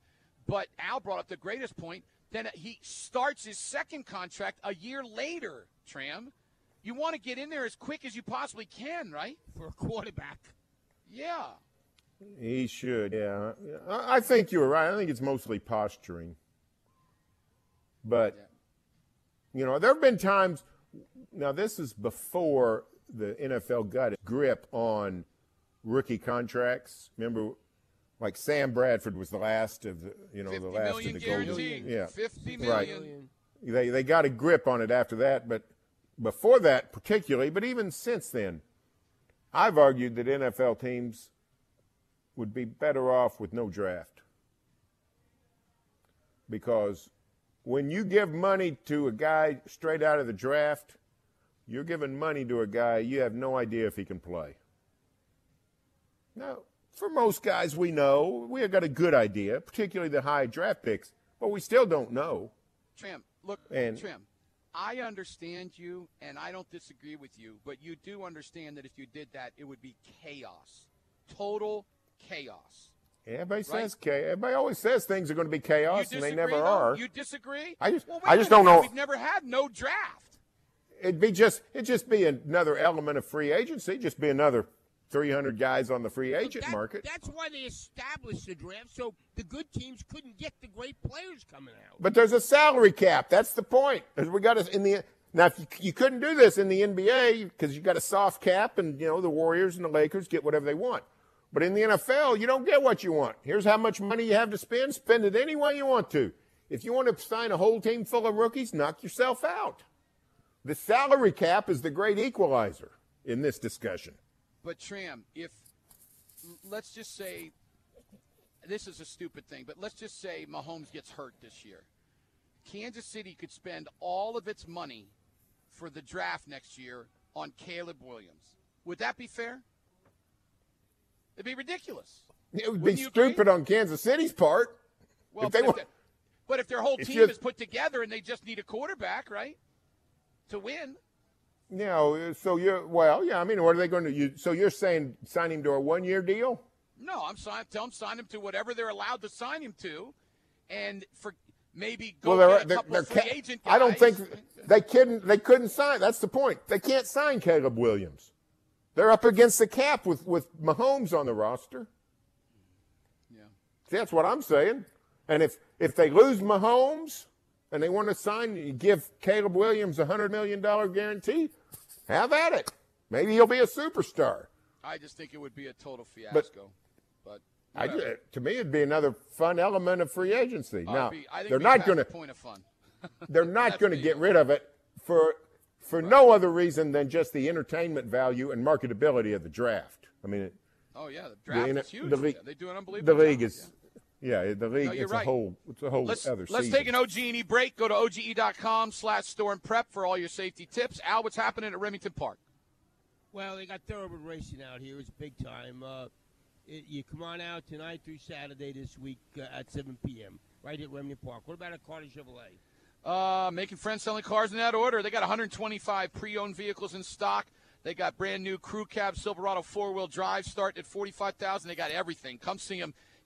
But Al brought up the greatest point. Then he starts his second contract a year later. Tram, you want to get in there as quick as you possibly can, right? For a quarterback. Yeah. He should. Yeah, I I think you're right. I think it's mostly posturing. But you know, there have been times. Now, this is before the NFL got a grip on rookie contracts. Remember, like Sam Bradford was the last of the, you know, the last of the golden. Yeah, 50 right. They they got a grip on it after that, but before that, particularly, but even since then, I've argued that NFL teams would be better off with no draft because when you give money to a guy straight out of the draft, you're giving money to a guy you have no idea if he can play. Now, for most guys we know, we have got a good idea, particularly the high draft picks, but we still don't know. Trim, look, And- Trim, I understand you, and I don't disagree with you, but you do understand that if you did that, it would be chaos, total chaos. Everybody Right. says chaos. Everybody always says things are going to be chaos, and they never though? are. You disagree? I just- well, I just don't know- We've never had no draft. It'd be just it'd just be another element of free agency. Just be another 300 guys on the free agent That- market. That's why they established the draft so the good teams couldn't get the great players coming out. But there's a salary cap. That's the point. We got in the now if you, you couldn't do this in the NBA because you got a soft cap and you know the Warriors and the Lakers get whatever they want. But in the NFL, you don't get what you want. Here's how much money you have to spend. Spend it any way you want to. If you want to sign a whole team full of rookies, knock yourself out. The salary cap is the great equalizer in this discussion. But Tram, if let's just say this is a stupid thing, but let's just say Mahomes gets hurt this year. Kansas City could spend all of its money for the draft next year on Caleb Williams. Would that be fair? It'd be ridiculous. It would Wouldn't be you agree? stupid on Kansas City's part. Well, if they but, if want, they- but if their whole team is put together and they just need a quarterback, right, to win, you know, so you're well, yeah. I mean, what are they going to? You, so you're saying sign him to a one-year deal? No, I'm sign, tell them sign him to whatever they're allowed to sign him to, and for maybe go well, get a couple of free ca- agent guys. I don't think they couldn't. They couldn't sign. That's the point. They can't sign Caleb Williams. They're up against the cap with with Mahomes on the roster. Yeah. See, that's what I'm saying. And if if they lose Mahomes and they want to sign, give Caleb Williams a hundred million dollar guarantee. Have at it. Maybe he'll be a superstar. I just think it would be a total fiasco. But, I, whatever. to me, it'd be another fun element of free agency. I'd now be- I think they're not going to. point of fun. [laughs] they're not going to get rid of it for for no other reason than just the entertainment value and marketability of the draft. I mean, Oh yeah, the draft the, is huge. the league, them. They do an unbelievable. The league job, is, yeah, the league. No, it's right. a whole, it's a whole Let's, other let's season. take an OG&E break. Go to OGE.com slash store and prep for all your safety tips. Al, what's happening at Remington Park? Well, they got thoroughbred racing out here. It's big time. Uh, it, you come on out tonight through Saturday this week uh, at 7 p.m. right at Remington Park. What about at Carter Chevrolet? Uh, making friends selling cars in that order. They got 125 pre-owned vehicles in stock. They got brand new crew cab Silverado four-wheel drive starting at 45,000. They got everything. Come see them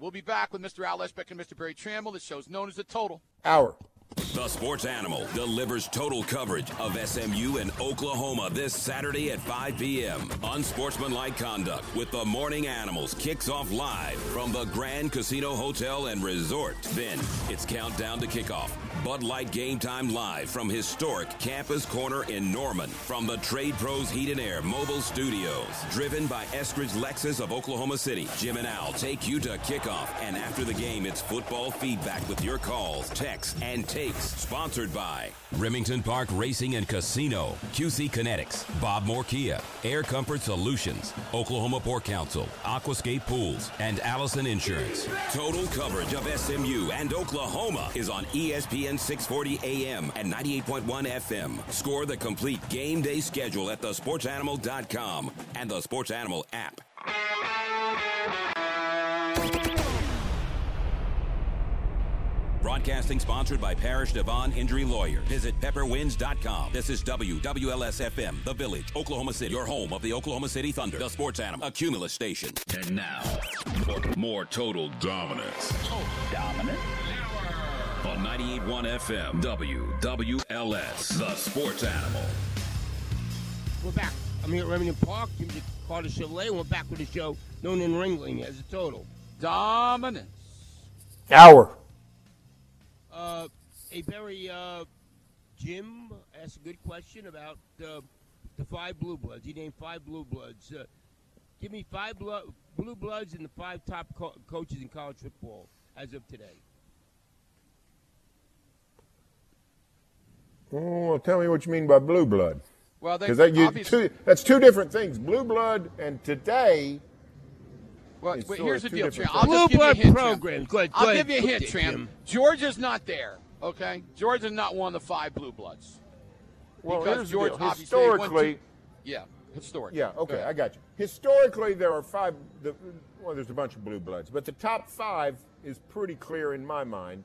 We'll be back with Mr. Al Eschbach and Mr. Berry Tramel. This show's known as The Total. Hour. The Sports Animal delivers total coverage of SMU and Oklahoma this Saturday at 5 p.m. Unsportsmanlike conduct with the Morning Animals kicks off live from the Grand Casino Hotel and Resort. Then it's countdown to kickoff. Bud Light Game Time live from historic Campus Corner in Norman from the Trade Pros Heat and Air Mobile Studios. Driven by Eskridge Lexus of Oklahoma City. Jim and Al take you to kickoff, and after the game, it's football feedback with your calls, texts, and takes. Sponsored by Remington Park Racing and Casino, QC Kinetics, Bob Moore Kia, Air Comfort Solutions, Oklahoma Pork Council, Aquascape Pools, and Allison Insurance. Total coverage of SMU and Oklahoma is on E ESPN 640 AM and 98.1 FM. Score the complete game day schedule at thesportsanimal.com and the Sports Animal app. Broadcasting sponsored by Parrish DeVaughn Injury Lawyer. Visit pepperwinds.com. This is WWLS-FM, The Village, Oklahoma City, your home of the Oklahoma City Thunder, the Sports Animal, a Cumulus station. And now, more, more total dominance. Dominant? On 98.1 FM, WWLS, The Sports Animal. We're back. I'm here at Remington Park. Jim Carter Chevrolet. and We're back with the show known in Ringling as a total. Dominance. Hour. Uh, a very uh, Jim asked a good question about uh, the five blue bloods. He named five blue bloods. Uh, give me five blo- blue bloods and the five top co- coaches in college football as of today. Oh, tell me what you mean by blue blood. Well, they- because that, obviously- two, that's two different things. Blue blood and today. Well, is but here's the deal, different Tram. I'll things. just give you a Blue hint, blood Tram. program. Go ahead, I'll go give you a hint, Okay, Tram. Jim. Georgia's not there. Okay, Georgia's not one of the five blue bloods. Well, Because here's George the deal. obviously went to- Historically, Yeah, historically. yeah, okay, ahead. I got you. Historically, there are five. The, well, there's a bunch of blue bloods, but the top five is pretty clear in my mind,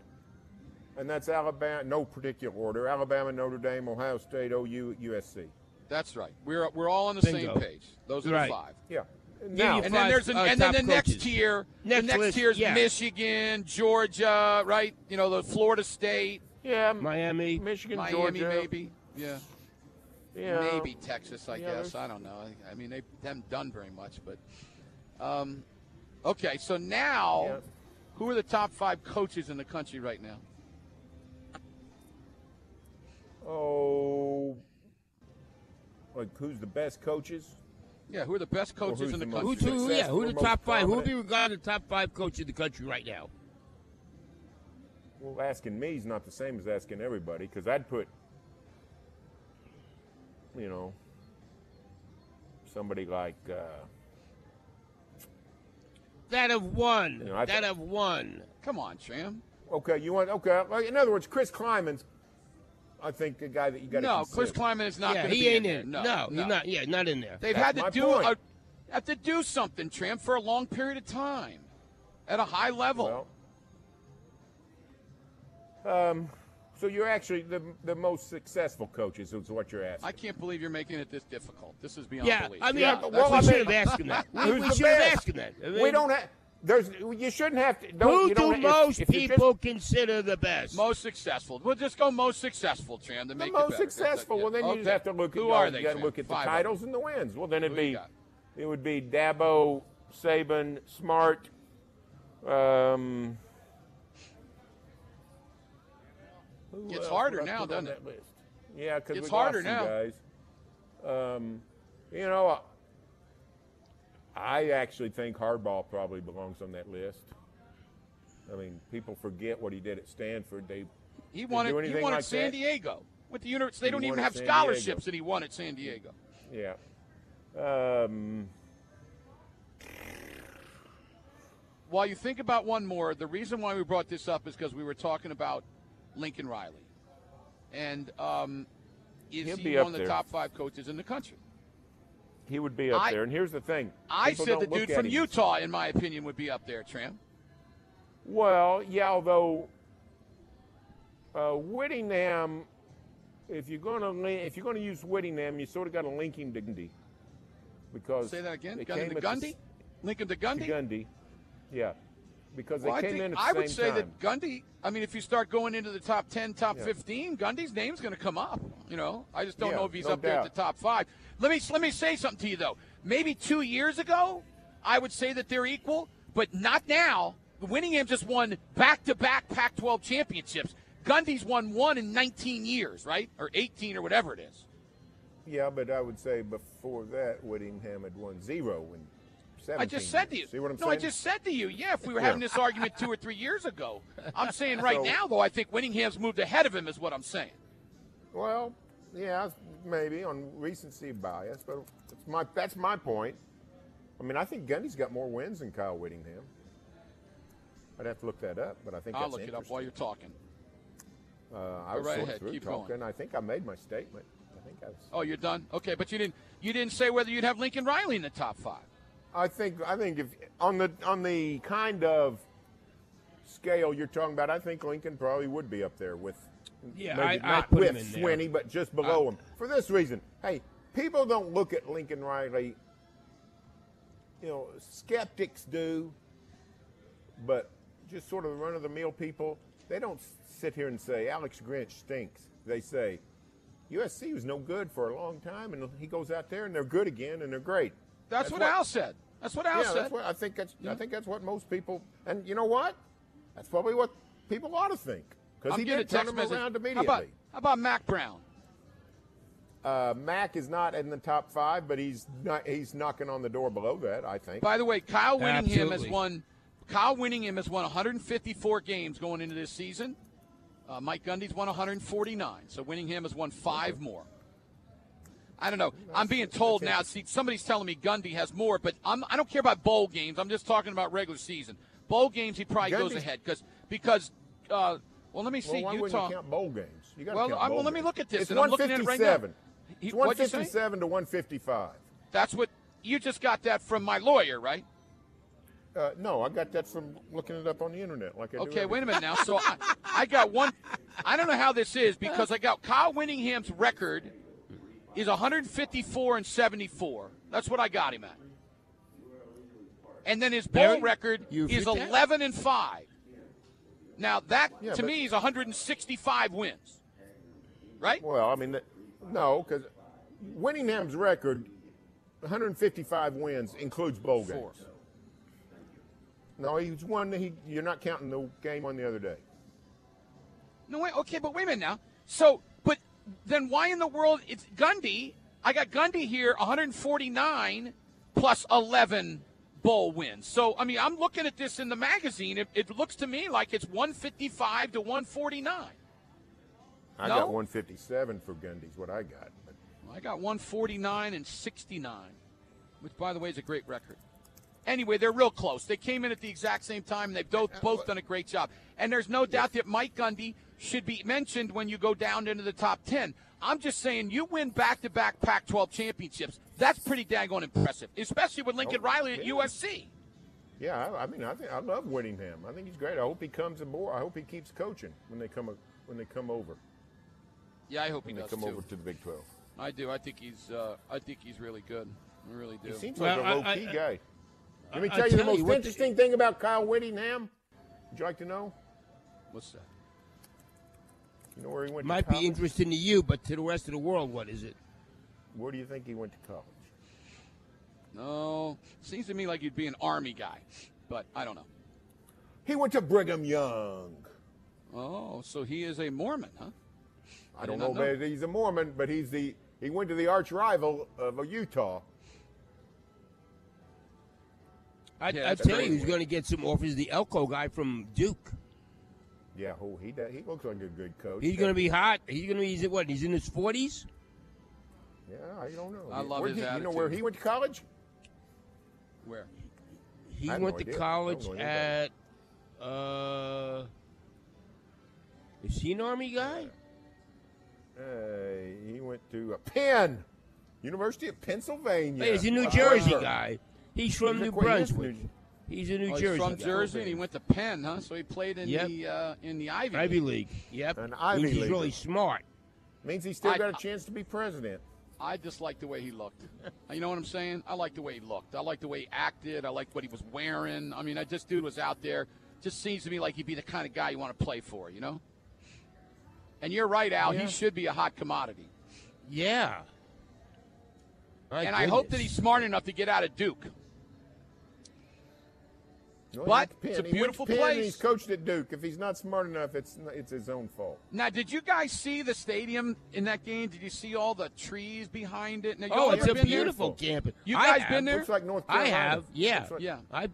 and that's Alabama. No particular order: Alabama, Notre Dame, Ohio State, OU, USC. That's right. We're we're all on the Bingo. same page. Those are Right. the five. Yeah. Now, and then there's an, uh, and then top the next coaches. tier. Next the next list, tier is yeah. Michigan, Georgia, right? You know, the Florida State, Yeah, Miami. Michigan, Miami, Georgia, maybe. Yeah. Yeah, Maybe Texas, I Yeah, guess. I don't know. I, I mean, they haven't done very much, but um, okay. So now, Yeah. who are the top five coaches in the country right now? Oh, like who's the best coaches? Yeah, who are the best coaches in the the country? Who, who, yeah, who are the top most five? Who would be regarded the top five coach in the country right now? Well, asking me is not the same as asking everybody because I'd put, you know, somebody like. Uh, That have won. You know, that thi- have won. Come on, Sam. okay, you want okay? Like, in other words, Chris Klieman's, I think, a guy that you got to No, consider. Chris Klieman is not yeah, going to he be ain't in. in. there. No, no, he's not. Yeah, not in there. They've That's had to do a, have to do something, Tram, for a long period of time, at a high level. Well, um, so you're actually the the most successful coaches is what you're asking. I can't believe you're making it this difficult. This is beyond Yeah, belief. I mean, Yeah, I- well, we I should mean- have asked him that. [laughs] We, Who's we the should have asked him that. I we don't have. There's. You shouldn't have to. Don't, Who you don't, do if- most if you just- people consider the best? most successful. We'll just go most successful, Tram, to make it most better. successful. Yeah. Well, then you just have to look at who you are know, they? You got to look at the Five of them. titles and the wins. Well, then it'd Who be it would be Dabo, Saban, Smart. Um, who Gets harder now, put doesn't it? that list? Yeah, because Gets we lost harder some now. guys. Um, you know, I actually think Harbaugh probably belongs on that list. I mean, people forget what he did at Stanford. They He won do it. He anything won like at San that. Diego with the university. They He don't even have San scholarships, Diego. and he won at San Diego. Yeah. Um, While you think about one more, the reason why we brought this up is because we were talking about Lincoln Riley, and um, is He'll he one of the there. top five coaches in the country? He would be up I- there. And here's the thing: I said the dude from him. Utah, in my opinion, would be up there, Tram. Well, yeah, although uh, Whittingham, if you're going to if you're going to use Whittingham, you sort of got to link him to Gundy because Say that again. Gundy to at the Gundy. s- Lincoln to to Gundy. Gundy, yeah, because Well, they I came think in I would say time. that Gundy. I mean, if you start going into the top ten, top Yeah. fifteen, Gundy's name's going to come up. You know, I just don't Yeah, know if he's no up there at the top five. Let me let me say something to you though. Maybe two years ago, I would say that they're equal, but not now. Winningham just won back-to-back Pac-12 championships. Gundy's won one in 19 years, right, or 18 or whatever it is. Yeah, but I would say before that, Whittingham had won zero in 17. I just said to you. See what I'm no, saying? I just said to you. Yeah, if we were Yeah. having this argument two or three years ago, [laughs] I'm saying right So- now though, I think Winningham's moved ahead of him. Is what I'm saying. Well, yeah, maybe on recency bias, but that's my that's my point. I mean, I think Gundy's got more wins than Kyle Whittingham. I'd have to look that up, but I think I'll look it up while you're talking. Uh, I was right ahead. through Keep talking. going. I think I made my statement. I think I was. Oh, you're done. Okay, but you didn't you didn't say whether you'd have Lincoln Riley in the top five. I think I think if on the on the kind of scale you're talking about, I think Lincoln probably would be up there with Yeah, maybe I- not put with him in there. Swinney, but just below him. For this reason, hey, people don't look at Lincoln Riley. You know, skeptics do, but just sort of the run of the mill people, they don't sit here and say Alex Grinch stinks. They say USC was no good for a long time, and he goes out there and they're good again and they're great. That's, what, Al said. That's what Al yeah, said. that's what I think. That's I think that's what most people. And you know what? That's probably what people ought to think because he getting did a turn text them message. around How immediately. about, how about Mack Brown? Uh, Mack is not in the top five, but he's not. He's knocking on the door below that. I think. By the way, Kyle Winningham has won. Kyle Winningham has won 154 games going into this season. Uh, Mike Gundy's won 149, so Winningham has won five more. I don't know. I'm being told now. See, somebody's telling me Gundy has more, but I'm, I don't care about bowl games. I'm just talking about regular season. Bowl games, he probably goes ahead because because. Uh, well, let me see. well, why Utah. you count bowl games? You got Well, count bowl well, let me look at this, It's and I'm looking at it right now. 157. He- It's what'd you say? 157 to 155. That's what you just got that from my lawyer, right? Uh, no, I got that from looking it up on the internet. Like I do Okay, wait a minute now. [laughs] So I, I got one. I don't know how this is because I got Kyle Winningham's record is 154 and 74. That's what I got him at. And then his bowl Barry, record is fit that? 11 and 5. Now that Yeah, to but- me is 165 wins. Right? Well, I mean, no, because Winningham's record, 155 wins, includes bowl Four. games. No, he's one. He, you're not counting the game on the other day. No, wait. Okay, but wait a minute now. So, then why in the world it's Gundy? I got Gundy here, 149 plus 11 bowl wins. So, I mean, I'm looking at this in the magazine. It, it looks to me like it's 155 to 149. I No? got 157 for Gundy's what I got. I got 149 and 69, which, by the way, is a great record. Anyway, they're real close. They came in at the exact same time, and they've both, both done a great job. And there's no doubt that Mike Gundy should be mentioned when you go down into the top 10. I'm just saying, you win back to back Pac 12 championships. That's pretty daggone impressive, especially with Lincoln Oh, Riley at yeah. USC. yeah, I, I mean, I think I love Winningham. I think he's great. I hope he comes aboard. I hope he keeps coaching when they come when they come over. Yeah, I hope he When they does come too. over to the Big 12. I do. I think he's. Uh, I think he's really good. I really do. He seems Well, like a low key I- guy. Let me I- tell I you the most you what the- interesting thing about Kyle Whittingham. Would you like to know? What's that? You know where he went Might be interesting to you, but to the rest of the world, what is it? Where do you think he went to college? No, seems to me like you'd be an army guy, but I don't know. He went to Brigham Young. Oh, so he is a Mormon, huh? I don't know, know. he's a Mormon, but he's the he went to the arch rival of Utah. I, Yeah, I tell you, he's going to get some offers. The Elko guy from Duke. Yeah, oh, he does, he looks like a good coach. He's going to be hot. He's going to be he's what? He's in his forties. Yeah, I don't know. I love Where'd his he, You know where he went to college? Where? He went no to idea. College don't know anything at. Uh, is he an army guy? Uh, he went to uh, Penn, University of Pennsylvania. Hey, he's a New Jersey Harvard. guy. He's from He's New a- well, he is Brunswick. New- He's a New Oh, he's Jersey from. Jersey, and he went to Penn, huh? So he played in Yep. the uh, in the Ivy. Ivy League. League. Yep. An Ivy Means he's Leaguer. really smart. Means he still I- got a chance to be president. I just like the way he looked. you know what I'm saying? I like the way he looked. I like the way he acted. I like what he was wearing. I mean, I, this dude was out there. Just seems to me like he'd be the kind of guy you want to play for. You know. And you're right, Al. Yeah. He should be a hot commodity. Yeah. My and I hope that he's smart enough to get out of Duke. No, he But it's a Penn. He went beautiful to place. He's coached at Duke. If he's not smart enough, it's it's his own fault. Now, did you guys see the stadium in that game? Did you see all the trees behind it? Now, Oh, it's a been there? beautiful campus. You I guys have. been there? Looks like North I have. Yeah. Like- Yeah. I've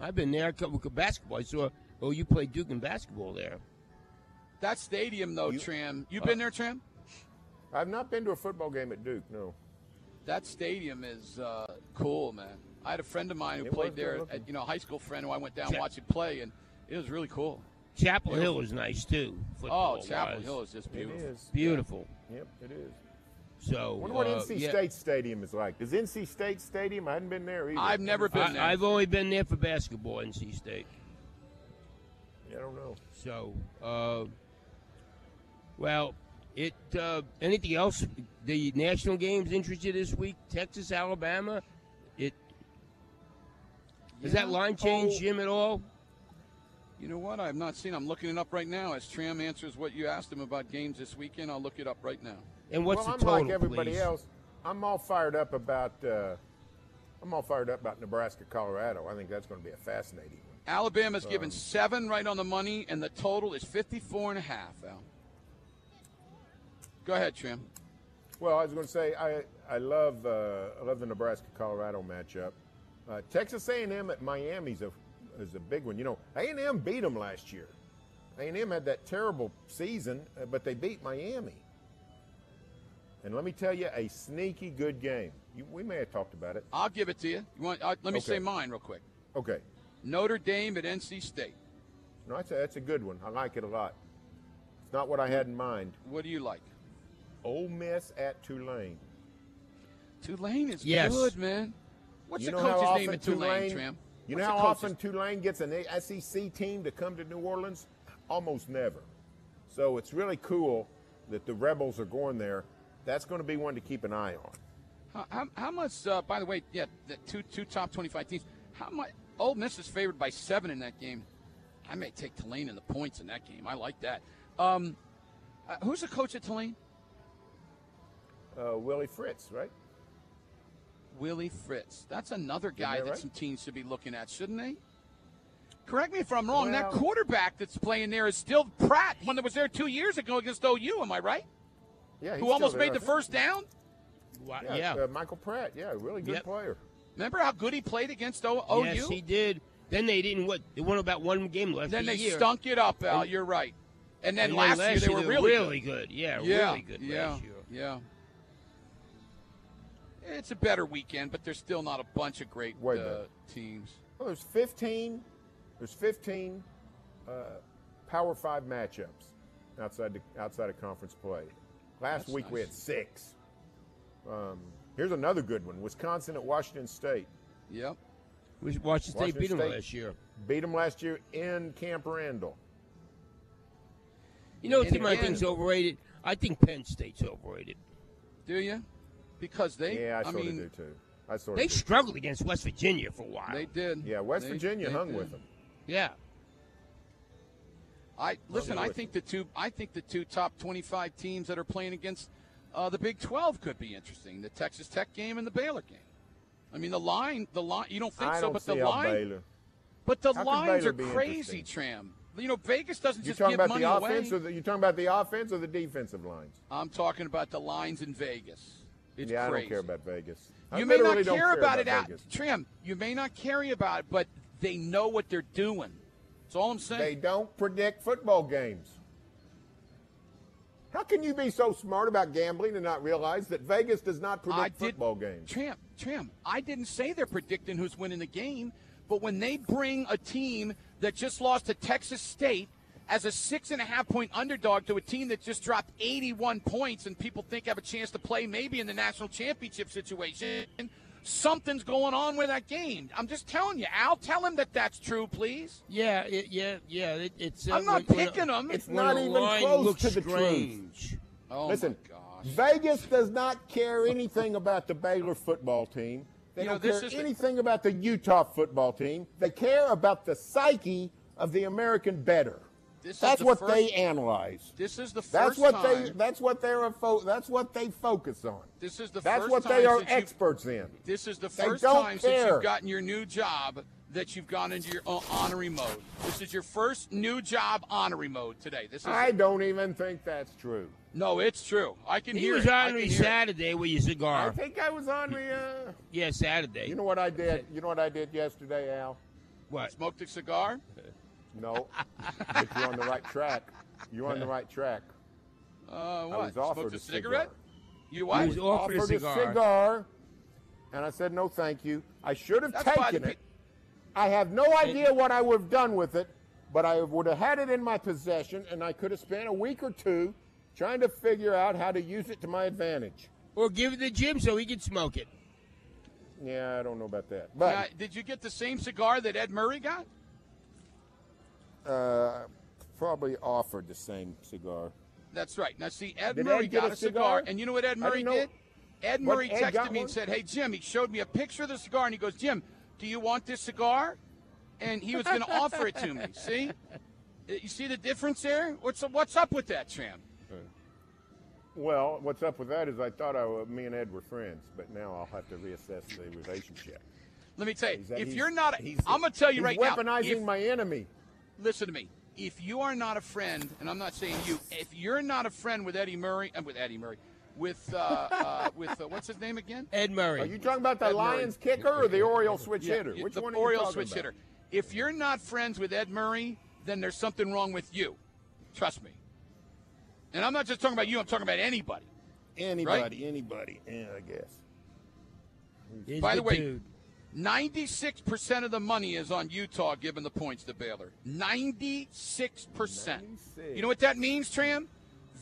I've been there a couple of basketball. I saw. Oh, you played Duke in basketball there. That stadium, though, You- Tram. You Uh, been there, Tram? I've not been to a football game at Duke. No. That stadium is uh, cool, man. I had a friend of mine who It played there, at, you know, a high school friend who I went down Yeah. watching play, and it was really cool. Chapel Hill was nice too. Oh, Chapel wise. Hill is just beautiful. is. Beautiful. Yep, it is. So I wonder what uh, NC yeah. State Stadium is like. Does NC State Stadium? I hadn't been there either. I've never been there. I, I've only been there for basketball. NC State. I don't know. So, uh, well, it. Uh, anything else? The national games interested this week? Texas, Alabama. It. Has that line changed, Oh. Jim, at all? You know what? I've not seen. I'm looking it up right now. As Tram answers what you asked him about games this weekend, I'll look it up right now. And what's well, the I'm total, like everybody please? else. I'm all fired up about. Uh, I'm all fired up about Nebraska, Colorado. I think that's going to be a fascinating one. Alabama's given Um, seven right on the money, and the total is 54 and a half, Al. Go ahead, Tram. Well, I was going to say I I love uh, I love the Nebraska Colorado matchup. Uh, Texas A&M at Miami's a is a big one. You know, A&M beat them last year. A&M had that terrible season, uh, but they beat Miami. And let me tell you, a sneaky good game. You, we may have talked about it. I'll give it to you. you want, uh, let me Okay. say mine real quick. Okay. Notre Dame at NC State. No, that's a, that's a good one. I like it a lot. It's not what I had in mind. What do you like? Ole Miss at Tulane. Tulane is Yes. good, man. What's you the coach's name in Tulane? You What's know how often Tulane gets an SEC team to come to New Orleans? Almost never. So it's really cool that the Rebels are going there. That's going to be one to keep an eye on. How, how, how much? Uh, by the way, yeah, the two two top twenty-five teams. How much? Ole Miss is favored by seven in that game. I may take Tulane in the points in that game. I like that. Um, uh, who's the coach at Tulane? Uh, Willie Fritz, right? Willie Fritz. That's another guy that that, right? some teams should be looking at, shouldn't they? Correct me if I'm wrong. that quarterback that's playing there is still Pratt, one that was there two years ago against OU. Am I right? Yeah, he's Who still almost there, made the first down? Wow, Yeah, yeah. Uh, Michael Pratt. Yeah, really good Yep. player. Remember how good he played against o- OU? Yes, he did. Then they didn't. What? They won about one game left. then of they year. stunk it up, Al. And- You're right. And then And last, year they were really, really good. Yeah, Yeah, really good yeah, last year. Yeah. It's a better weekend, but there's still not a bunch of great Way uh, teams. Well, there's 15. There's 15 uh, Power Five matchups outside the, outside of conference play. Last That's week we had six. Um, here's another good one: Wisconsin at Washington State. Yep. Was- Washington State Washington beat them State last year. Beat them last year in Camp Randall. You know, And team I again- think's overrated. I think Penn State's overrated. Do you? Because they, Yeah, I, I sort mean, of do too. I sort They of. do. struggled against West Virginia for a while. they did. Yeah, West They- Virginia they hung did. with them. yeah. I listen. I think the two. I think the two top 25 teams that are playing against uh, the Big 12 could be interesting. The Texas Tech game and the Baylor game. I mean, the line. The line. You don't think I so, don't but the line. Baylor. But the How lines are crazy. Tram. You know, Vegas doesn't You're just talking give about money the away. offense, or the, you talking about the offense or the defensive lines? I'm talking about the lines in Vegas. It's yeah, crazy. I don't care about Vegas. I You may not care care about, about it out Trim. You may not care about it, but they know what they're doing. That's all I'm saying. They don't predict football games. How can you be so smart about gambling and not realize that Vegas does not predict I did- football games? Tram, Tram, I didn't say they're predicting who's winning the game, but when they bring a team that just lost to Texas State as a six and a half point underdog to a team that just dropped 81 points and people think have a chance to play maybe in the national championship situation, something's going on with that game. I'm just telling you, Al. Tell him that that's true, please. Yeah, it, yeah, yeah. It, it's. Uh, I'm not when- when picking them. It's not a even close to the strange. truth. Oh Listen, my gosh. Vegas does not care anything about the Baylor football team. They You don't this care is the- anything about the Utah football team. They care about the psyche of the American bettor. This That's the what first- they analyze. This is the first That's what time. they. That's what they're. A fo- that's what they focus on. This is the That's first what time they are experts in. This is the first don't time since you've gotten your new job that you've gone into your uh, honorary mode. This is your first new job honorary mode today. This is I don't even think that's true. no, it's true. I can He hear was it. I on can me hear it. Saturday with your cigar. I think I was on the. Uh, Yeah, Saturday. you know what I did? You know what I did yesterday, Al? what? Smoked a cigar. No, but you're on the right track. You're on the right track. Uh, what? I was offered Smoked a a cigarette. cigar. You He what? was offered a cigar. a cigar, and I said no, thank you. I should have That's taken the it. I have no idea what I would have done with it, but I would have had it in my possession, and I could have spent a week or two trying to figure out how to use it to my advantage. Or give it to Jim so he can smoke it. Yeah, I don't know about that, but Now, did you get the same cigar that Ed Murray got? Uh, probably offered the same cigar. That's right. Now, see, Ed Did Murray Ed got a cigar, cigar? and you know what Ed Murray did? Ed Murray Ed texted me and said, "Hey Jim," he showed me a picture of the cigar, and he goes, "Jim, do you want this cigar?" And he was going [laughs] to offer it to me. See, Uh, you see the difference there? What's what's up with that, Tram? Well, what's up with that is I thought I, me and Ed were friends, but now I'll have to reassess the relationship. Let me tell you, He's- if you're not, I'm going to tell you right now. weaponizing if- my enemy. Listen to me. If you are not a friend, and I'm not saying you, if you're not a friend with Eddie Murray, and with Eddie Murray, with uh, uh, [laughs] with uh, what's his name again? Ed Murray. Are you talking about the Ed Murray. Lions kicker or the Oriole switch Yeah, hitter? Which the one are you Oriole switch about? hitter. If you're not friends with Ed Murray, then there's something wrong with you. Trust me. And I'm not just talking about you. I'm talking about anybody. Anybody, anybody. Yeah, I guess. He's By the good way, dude. 96% of the money is on Utah giving the points to Baylor. 96%. You know what that means, Tram?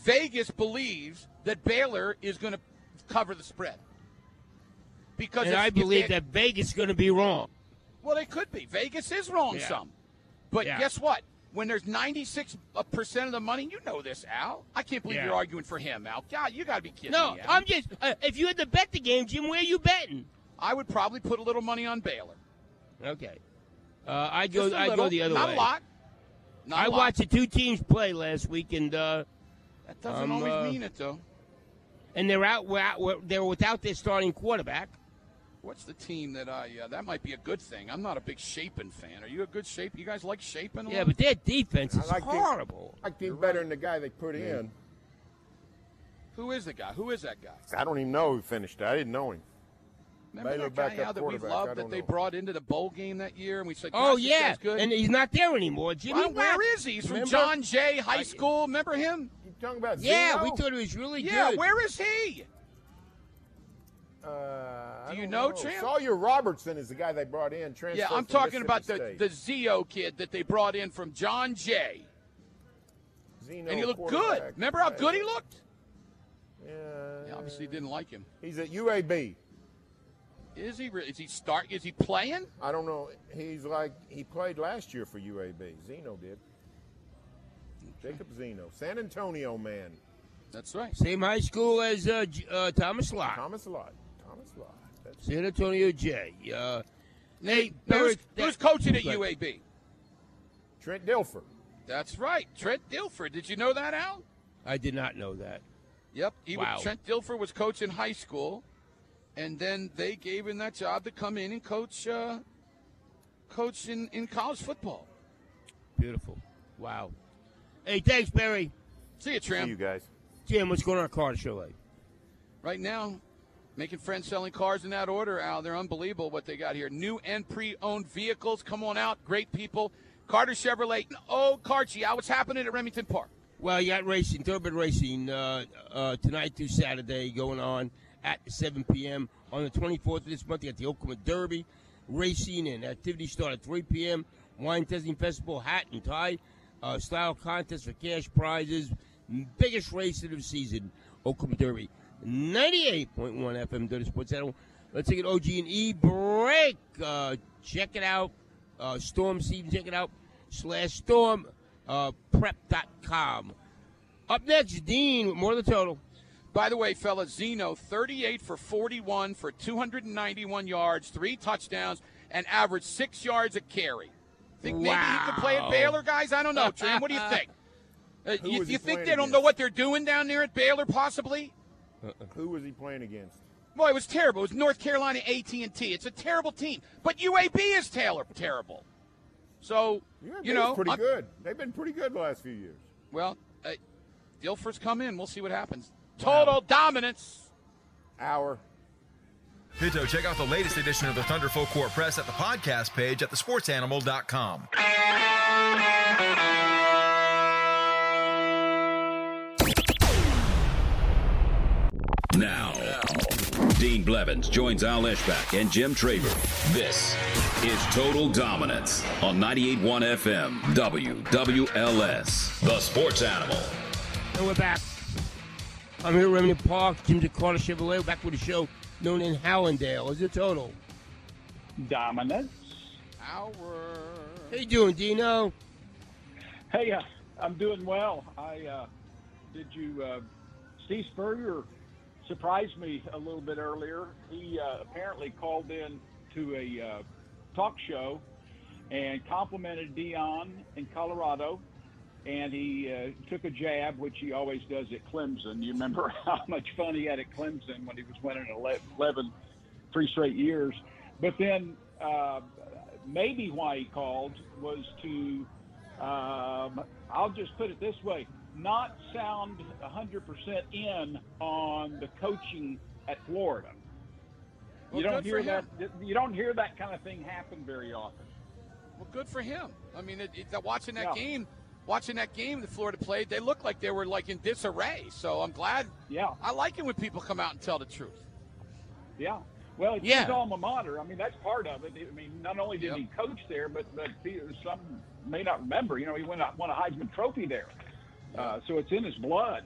Vegas believes that Baylor is going to cover the spread. Because and if- I believe that Vegas is going to be wrong. Well, they could be. Vegas is wrong Yeah. some. But Yeah. guess what? When there's 96% of the money, you know this, Al. I can't believe Yeah. you're arguing for him, Al. God, you got to be kidding No, me, Al. I'm just. Uh, if you had to bet the game, Jim, where are you betting? I would probably put a little money on Baylor. Okay. Uh, I go. Just a I little, go the other not way. a lot. Not I a lot. watched the two teams play last week, and uh, That doesn't um, always uh, mean it, though. and they're out. We're out we're, they're without their starting quarterback. What's the team that I? Uh, that might be a good thing. I'm not a big Shapen fan. Are you a good Shape? You guys like Shapen? Yeah, but their defense is I like the- horrible. I like him better than the guy they put in. Who is the guy? Who is that guy? I don't even know who finished it. I didn't know him. Remember Baylor that guy backup Al, that we quarterback, loved that they know. brought into the bowl game that year, and we said, Oh yeah, good." and he's not there anymore. Jimmy, Well, where Webb. is he? He's from Remember? John Jay High School. Remember him? You talking about Yeah, Zeno? we thought he was really Yeah, good. Yeah, where is he? Uh, Do you don't know, Tramp? Sawyer Robertson is the guy they brought in. Yeah, I'm talking about the, Mississippi the Zio kid that they brought in from John Jay. Zeno And he looked good. Remember how good he looked? Yeah, Yeah, obviously didn't like him. he's at UAB. Is he? re- Is he start? Is he playing? I don't know. He's like he played last year for UAB. Zeno did. Jacob Zeno, San Antonio man. That's right. Same high school as uh, uh, Thomas Lott, Thomas Lott. Thomas Lott. That's San Antonio J. Uh, Nate, Barrett, who's, that- who's coaching at Good. UAB? Trent Dilfer. That's right, Trent Dilfer. Did you know that, Al? I did not know that. Yep. He Wow. was, Trent Dilfer was coach in high school, and then they gave him that job to come in and coach, uh, coach in, in college football. Beautiful. Wow. Hey, thanks, Berry. See you, See you guys. Jim, what's going on at Carter Chevrolet? Right now, Making friends selling cars in that order, Al. They're unbelievable what they got here. New and pre-owned vehicles. Come on out. Great people. Carter Chevrolet. Oh, Carchi, Al, what's happening at Remington Park? Well, you got racing, Thoroughbred Racing uh, uh, tonight through Saturday going on at 7 p.m. On the 24th of this month, you got the Oklahoma Derby racing and activities start at 3 p.m. Wine Tasting Festival, hat and tie, uh, style contest for cash prizes. Biggest race of the season, Oklahoma Derby. 98.1 FM Dirty Sports Channel. Let's take an OG and E break. Uh, check it out. Uh, Storm Season, check it out. Slash Storm uh, prep.com. Up next, Dean with more of the total. By the way, fellas, Zeno, 38 for 41 for 291 yards, three touchdowns, and averaged six yards a carry. Think maybe he could play at Baylor, guys? I don't know, [laughs] Trim. What do you think? Uh, you you think playing they don't know what they're doing down there at Baylor, possibly? Who was he playing against? Boy, it was terrible. It was North Carolina A&T. It's a terrible team. But UAB is Taylor terrible. So, you know, pretty I'm- good. They've been pretty good the last few years. Well, uh, Dilfer's come in. We'll see what happens. Total dominance. Hour. Pito, check out the latest edition of the Thunder Full Court Press at the podcast page at thesportsanimal.com. Now, Dean Blevins joins Al Eschbach and Jim Traber. This is Total Dominance on 98.1 FM, WWLS, the sports animal. And we're back. I'm here at Remington Park, Jim Carter Chevrolet, back with the show known in Hallandale. Is it total? Dominance. Hour. How you doing, Dino? Hey, uh, I'm doing well. I uh, did you uh, Steve Spurrier surprised me a little bit earlier. He uh, apparently called in to a uh, talk show and complimented Deion in Colorado, and he uh, took a jab, which he always does at Clemson. You remember [laughs] how much fun he had at Clemson when he was winning 11 three straight years. But then uh, maybe why he called was to, um, I'll just put it this way, not sound 100% in on the coaching at Florida. Well, you don't hear that. You don't hear that kind of thing happen very often. Well, good for him. I mean, it, it, watching that Yeah. game, watching that game that Florida played, they looked like they were like in disarray. So I'm glad. Yeah. I like it when people come out and tell the truth. Yeah. Well, it's Yeah. his alma mater. I mean, that's part of it. I mean, not only did he coach there, but but he- some may not remember. You know, he won a, won a Heisman Trophy there, uh, so it's in his blood.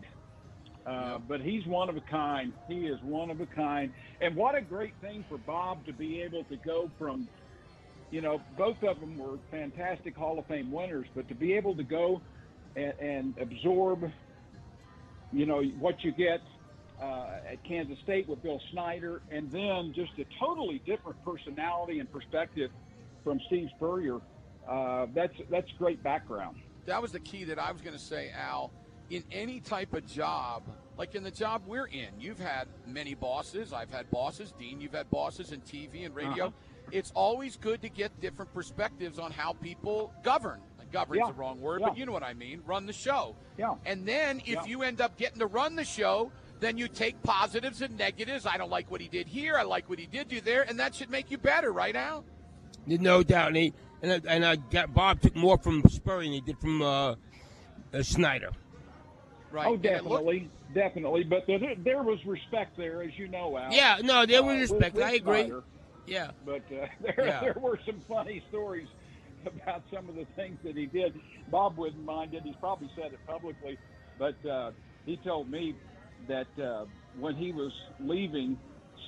Uh, But he's one of a kind. He is one of a kind. And what a great thing for Bob to be able to go from, you know, both of them were fantastic Hall of Fame winners, but to be able to go and, and absorb, you know, what you get uh, at Kansas State with Bill Snyder, and then just a totally different personality and perspective from Steve Spurrier. Uh, that's that's great background. That was the key that I was going to say, Al. In any type of job, like in the job we're in, you've had many bosses. I've had bosses. Dean, you've had bosses in TV and radio. Uh-huh. It's always good to get different perspectives on how people govern. Govern's Yeah. the wrong word, Yeah. but you know what I mean. Run the show. Yeah. And then if Yeah. you end up getting to run the show, then you take positives and negatives. I don't like what he did here. I like what he did do there, and that should make you better, right, Al? No doubt. And, he, and, I, and I got Bob took more from Spurrier than he did from uh, uh, Snyder. Right. Oh, And it looked- definitely, definitely. But there, there was respect there, as you know, Al. Yeah, no, there was Uh, with- respect. with I agree. Snyder. Yeah. But uh, [laughs] there, Yeah. there were some funny stories about some of the things that he did. Bob wouldn't mind it. He's probably said it publicly, but uh, he told me that uh, when he was leaving,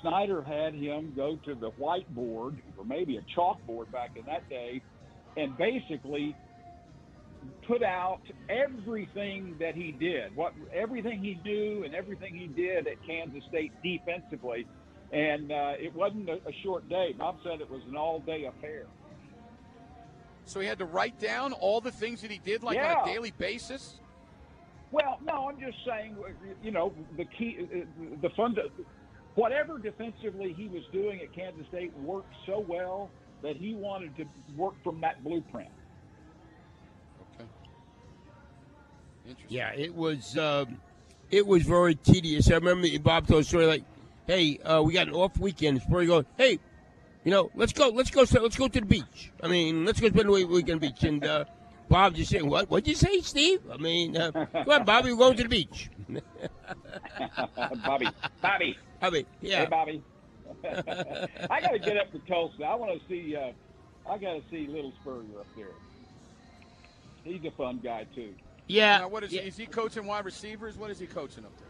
Snyder had him go to the whiteboard, or maybe a chalkboard back in that day, and basically put out everything that he did, what everything he knew and everything he did at Kansas State defensively. And uh, it wasn't a, a short day. Bob said it was an all-day affair. So he had to write down all the things that he did, like on a daily basis. Well, no, I'm just saying, you know, the key, uh, the fund, whatever defensively he was doing at Kansas State worked so well that he wanted to work from that blueprint. Okay. Interesting. Yeah, it was um, it was very tedious. I remember Bob told a story like hey, uh, we got an off weekend. Spurrier goes, hey, you know, let's go, let's go, let's go to the beach. I mean, let's go spend the weekend beach. And uh, Bob just saying, what? What'd you say, Steve? I mean, uh, come on, Bobby, we're going to the beach. [laughs] Bobby, Bobby, Bobby, yeah, Hey, Bobby. [laughs] I got to get up to Tulsa. I want to see. Uh, I got to see Little Spurrier up there. He's a fun guy too. Yeah. Now, what is, yeah. he, is he coaching wide receivers? What is he coaching up there?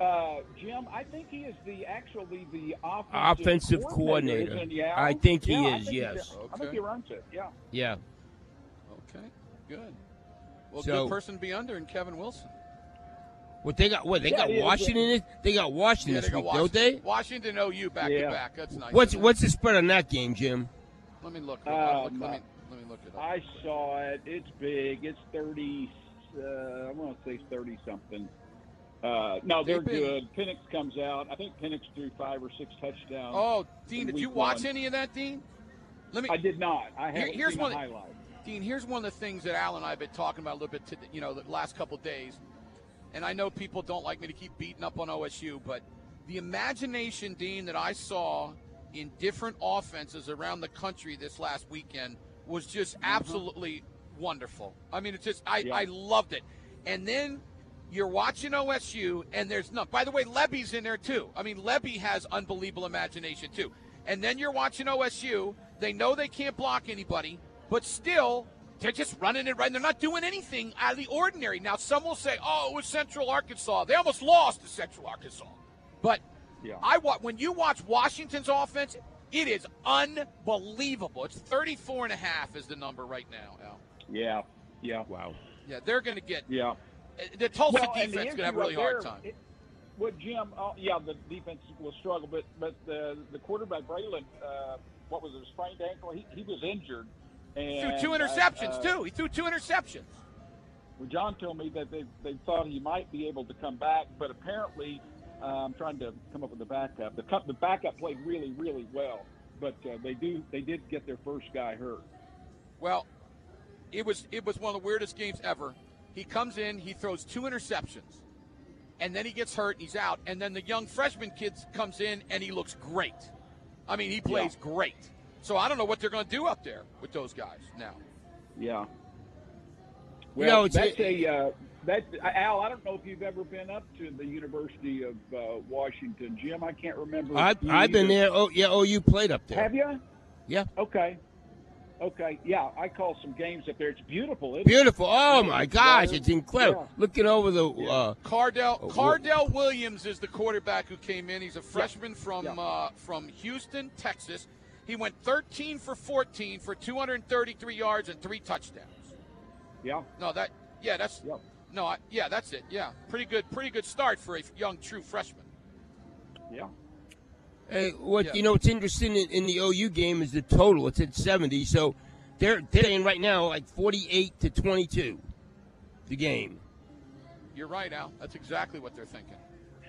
Uh, Jim, I think he is the actually the offensive, Offensive coordinator. isn't he, Al? I think he Yeah, I is, think yes. he's- I think he runs it. Yeah. Yeah. Okay, good. Well, So- good person to be under in Kevin Wilson. What they got? What they Yeah, got? Washington. This, they got Washington Yeah, this they got week, don't they? Washington OU back Yeah. to back. That's nice. What's what's the spread on that game, Jim? Let me look. Let, me- look, Um, let me let me look it up. I saw it. It's big. It's thirty. Uh, I want to say thirty something. Uh, no, they're good. Penix comes out. I think Penix threw five or six touchdowns. Oh, Dean, did you watch one. any of that, Dean? Let me. I did not. I haven't here's seen one the highlight. Dean, here's one of the things that Al and I have been talking about a little bit, to, you know, the last couple days. And I know people don't like me to keep beating up on OSU, but the imagination, Dean, that I saw in different offenses around the country this last weekend was just absolutely wonderful. I mean, it's just I, Yeah. I loved it. And then you're watching OSU, and there's none. By the way, Lebby's in there too. I mean, Levy has unbelievable imagination too. And then you're watching OSU. They know they can't block anybody, but still, they're just running it right. They're not doing anything out of the ordinary. Now, some will say, "Oh, it was Central Arkansas. They almost lost to Central Arkansas." But Yeah. I when you watch Washington's offense, it is unbelievable. It's 34 and a half is the number right now. Al. Yeah. Yeah. Wow. Yeah, they're going to get Yeah. The Tulsa Well, and defense going to have a really hard there, time. It, what Jim? Oh, yeah, the defense will struggle, but but the the quarterback Braylon, uh, what was it, a sprained ankle? He, he was injured. He threw two uh, interceptions uh, too. He threw two interceptions. Well, John told me that they they thought he might be able to come back, but apparently, uh, I'm trying to come up with the backup. The the backup played really really well, but uh, they do they did get their first guy hurt. Well, it was it was one of the weirdest games ever. He comes in, he throws two interceptions, and then he gets hurt and he's out. And then the young freshman kid comes in and he looks great. I mean, he plays great. So I don't know what they're going to do up there with those guys now. Yeah. You Well, know, it's- that's a uh, that Al. I don't know if you've ever been up to the University of uh, Washington, Jim. I can't remember. I've, I've been there. Oh yeah. Oh, you played up there. Have you? Yeah. Okay. Okay. Yeah, I call some games up there. It's beautiful. Isn't Beautiful. It? Oh my gosh, it's incredible. Yeah. Looking over the. Uh, Cardell Oh, Cardell Williams is the quarterback who came in. He's a freshman from Yeah. uh, from Houston, Texas. He went 13 for 14 for 233 yards and three touchdowns. Yeah. No, that yeah, that's Yep. no, I, yeah, that's it. Yeah, pretty good, pretty good start for a young true freshman. Yeah. Hey, what Yeah. you know? What's interesting in, in the OU game is the total. It's at seventy, so they're they're saying right now like forty-eight to twenty-two, the game. You're right, Al. That's exactly what they're thinking.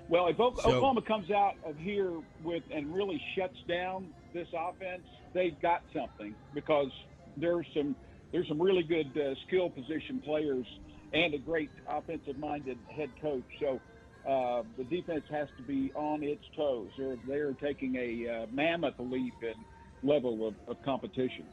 Well, if Oklahoma, So- Oklahoma comes out of here with and really shuts down this offense, they've got something because there's some there's some really good uh, skill position players and a great offensive-minded head coach. So uh, the defense has to be on its toes. They're they're taking a uh, mammoth leap in level of, of competition,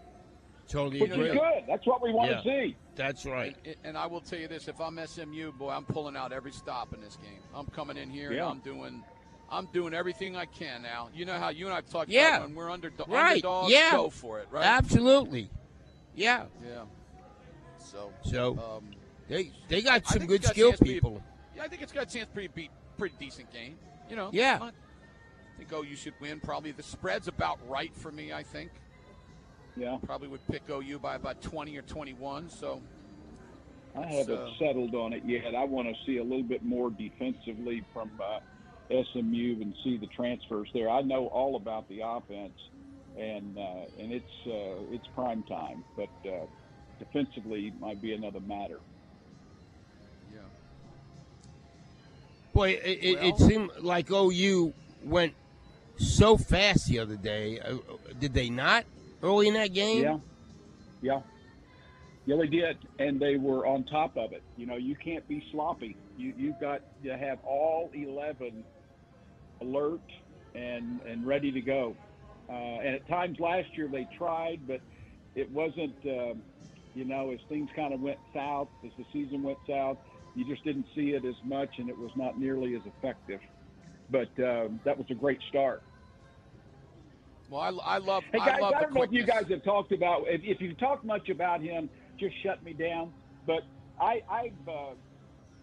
Totally which agree. is good. That's what we want Yeah. to see. That's right. And, and I will tell you this: if I'm SMU, boy, I'm pulling out every stop in this game. I'm coming in here Yeah. and I'm doing, I'm doing everything I can now. You know how you and I've talked Yeah. about when we're under, Right. underdogs, Yeah. go for it, right? Absolutely. Yeah. Yeah. So, So um, they they got some good it's got a skill chance be people. Yeah, I think it's got a chance to be beat pretty decent game. You know. Yeah. not- I think OU should win. Probably the spread's about right for me. I think. Yeah, Probably would pick OU by about 20 or 21. So. I haven't So- settled on it yet. I want to see a little bit more defensively from uh, SMU and see the transfers there. I know all about the offense, and uh, and it's uh, it's prime time, but uh, defensively might be another matter. Boy, it, it, it seemed like OU went so fast the other day. Uh, Did they not early in that game? Yeah, yeah, yeah. They did, and they were on top of it. You know, you can't be sloppy. You you've got to have all 11, alert and and ready to go. Uh, and at times last year they tried, but it wasn't. Uh, you know, as things kind of went south, as the season went south, you just didn't see it as much, and it was not nearly as effective. But uh, that was a great start. Well, I, I love. Hey guys, I, love I don't know if you guys have talked about. If, if you talked much about him, just shut me down. But I, I've. Uh,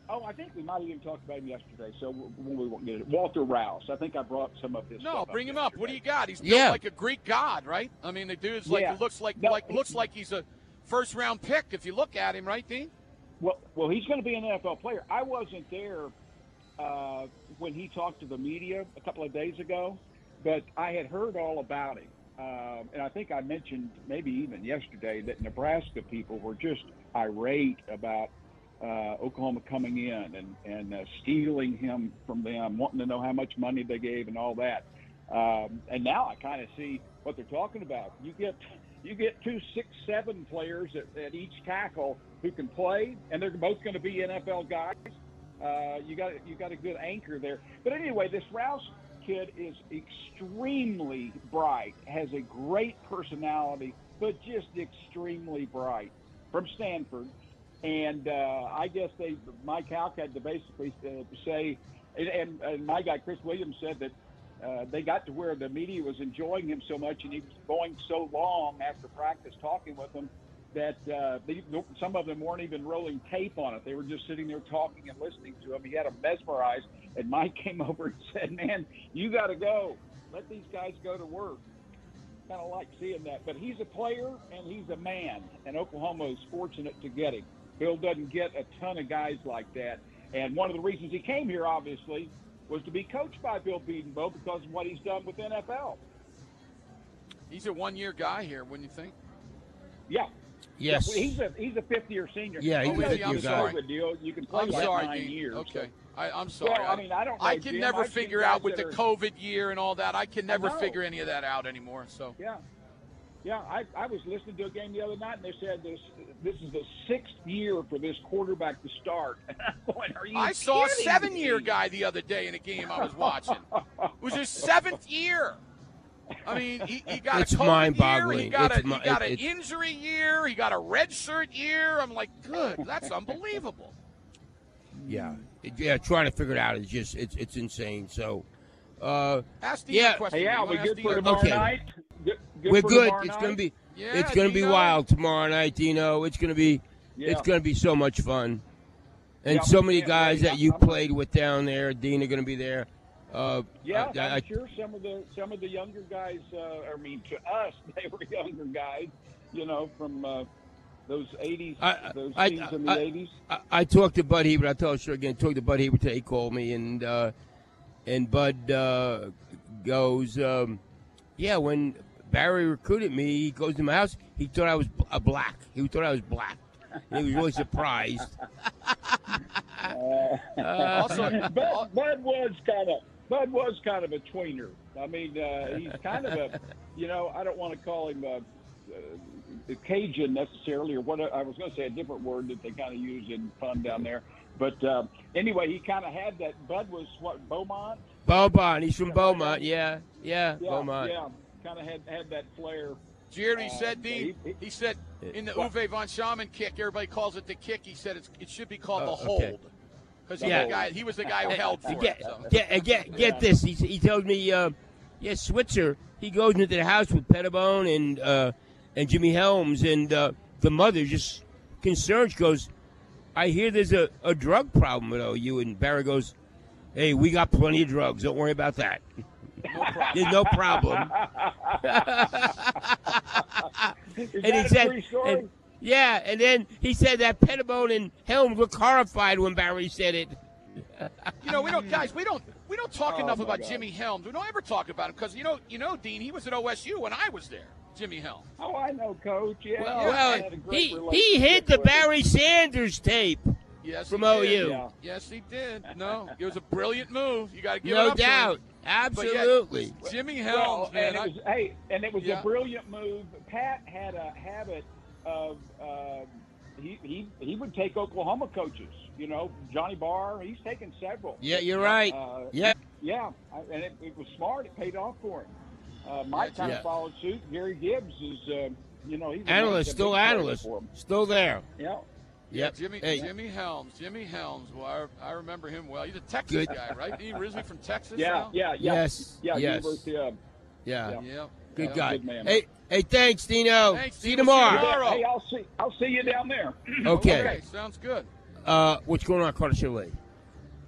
oh, I think we might have even talked about him yesterday. So we we won't get it. Walter Rouse. I think I brought some of his. No, stuff bring up him up. What do you got? He's built Yeah. like a Greek god, right? I mean, the dude's like Yeah. looks like No, like looks like he's a first round pick if you look at him, right, Dean? Well, well, he's going to be an NFL player. I wasn't there uh, when he talked to the media a couple of days ago, but I had heard all about him. Um, and I think I mentioned maybe even yesterday that Nebraska people were just irate about uh, Oklahoma coming in and, and uh, stealing him from them, wanting to know how much money they gave and all that. Um, and now I kind of see what they're talking about. You get you get two six seven players at, at each tackle who can play, and they're both going to be NFL guys. Uh, you got you got a good anchor there. But anyway, this Rouse kid is extremely bright, has a great personality, but just extremely bright from Stanford. And uh, I guess they Mike Houck had to basically uh, say, and, and my guy Chris Williams said that uh, they got to where the media was enjoying him so much, and he was going so long after practice talking with them that uh, they, some of them weren't even rolling tape on it. They were just sitting there talking and listening to him. He had them mesmerized, and Mike [laughs] came over and said, "Man, you got to go. Let these guys go to work." Kind of like seeing that, but he's a player and he's a man, and Oklahoma is fortunate to get him. Bill doesn't get a ton of guys like that, and one of the reasons he came here, obviously, was to be coached by Bill Bedenbaugh because of what he's done with NFL. He's a one year guy here, wouldn't you think? Yeah. Yes. Yeah, he's a he's a fifth year senior. Yeah, he's oh, a yeah, fifth-year I'm guy. sorry, deal. You can play I'm like sorry, nine Dean. years. Okay, so- I, I'm sorry. Well, I mean, I don't know, I can Jim. never I've figure out with that the COVID year and all that. I can never know. figure any of that out anymore. So Yeah. Yeah, I, I was listening to a game the other night, and they said this this is the sixth year for this quarterback to start. And [laughs] I'm going, are you I saw a seven year guy the other day in a game I was watching. it was his seventh year. I mean, he, he got It's a COVID mind-boggling. year. He got, It's a, mi- he got it- an it's- injury year. He got a red shirt year. I'm like, good. That's unbelievable. Yeah, It- yeah. Trying to figure it out is just it's it's insane. So, uh, Ask the yeah, a question. Hey, Al, we wanna good for Dean a tomorrow question? night? Good, good we're good. It's night? gonna be Yeah, it's gonna be wild tomorrow night, Dino. It's gonna be Yeah. it's gonna be so much fun, and Yeah, so many guys that you played with down there. Dean are gonna be there. Uh, Yeah, I- I'm sure some of the some of the younger guys. Uh, I mean, to us, [laughs] they were younger guys. You know, from uh, those '80s, I- those I- teams in the '80s. I, I talked to Bud Hebert. I told you again. Talked to Bud Hebert today. He called me, and uh, and Bud uh, goes, um, "Yeah, when Barry recruited me, he goes to my house. He thought I was a black. He thought I was black. And he was really surprised. also, Bud, Bud was kind of Bud was kind of a tweener. I mean, uh, he's kind of a, you know, I don't want to call him a, a Cajun necessarily, or what I was going to say a different word that they kind of use in fun down there. But uh, anyway, he kind of had that. Bud was what Beaumont. Beaumont. He's from Beaumont. Yeah, yeah, Yeah, Beaumont. yeah, kind of had had that flair. Did you hear what he Uh, said, Dean? he- He, said in the What? Uwe von Schamann kick, everybody calls it the kick. He said it's, it should be called Oh, the okay. hold. Because Yeah. guy, he was the guy who [laughs] held for get, it. So. Get, get, get this. He, he told me, uh, yeah, Switzer, he goes into the house with Pettibone and uh, and Jimmy Helms, and uh, the mother just concerned. She goes, I hear there's a, a drug problem with OU. And Barry goes, hey, we got plenty of drugs. Don't worry about that. There's [laughs] no problem. [laughs] [laughs] Is and that he a said, true story? and- yeah, and then he said that Pettibone and Helms looked horrified when Barry said it. You know, we don't, guys, we don't, we don't talk Oh, enough about God. Jimmy Helms. We don't ever talk about him because you know, you know, Dean, he was at OSU when I was there. Jimmy Helms. Oh, I know, Coach. Yeah, Well, well, I had a great he he relationship hid the. Barry Sanders tape. Yes, From. OU. Yeah. Yes, he did. No, it was a brilliant move. You got to give it No up to him. doubt, But yet, absolutely. Jimmy Well, man. and it I- was, hey, and it was Yeah. a brilliant move. Pat had a habit of uh, he, he he would take Oklahoma coaches. You know, Johnny Barr. He's taken several. Yeah, you're right. Uh, Yeah, yeah, and it, it was smart. It paid off for him. Uh, Mike kind Yeah. of followed suit. Gary Gibbs is, uh, you know, he's Analyst, still analyst, still there. Yeah. Yep. Jimmy Hey. Jimmy Helms. Jimmy Helms. Well, I, I remember him well. He's a Texas Good. guy, right? He originally from Texas. Yeah, now? yeah, yeah. Yes, Yeah, yes. University of. Yeah. Yeah. Good Yeah. guy. Good man. Hey, hey, thanks, Dino. Thanks, See you Dino. See you tomorrow. tomorrow. Hey, I'll see. I'll see you down there. [clears throat] Okay. Sounds good. Uh, what's going on at Carter Chevrolet?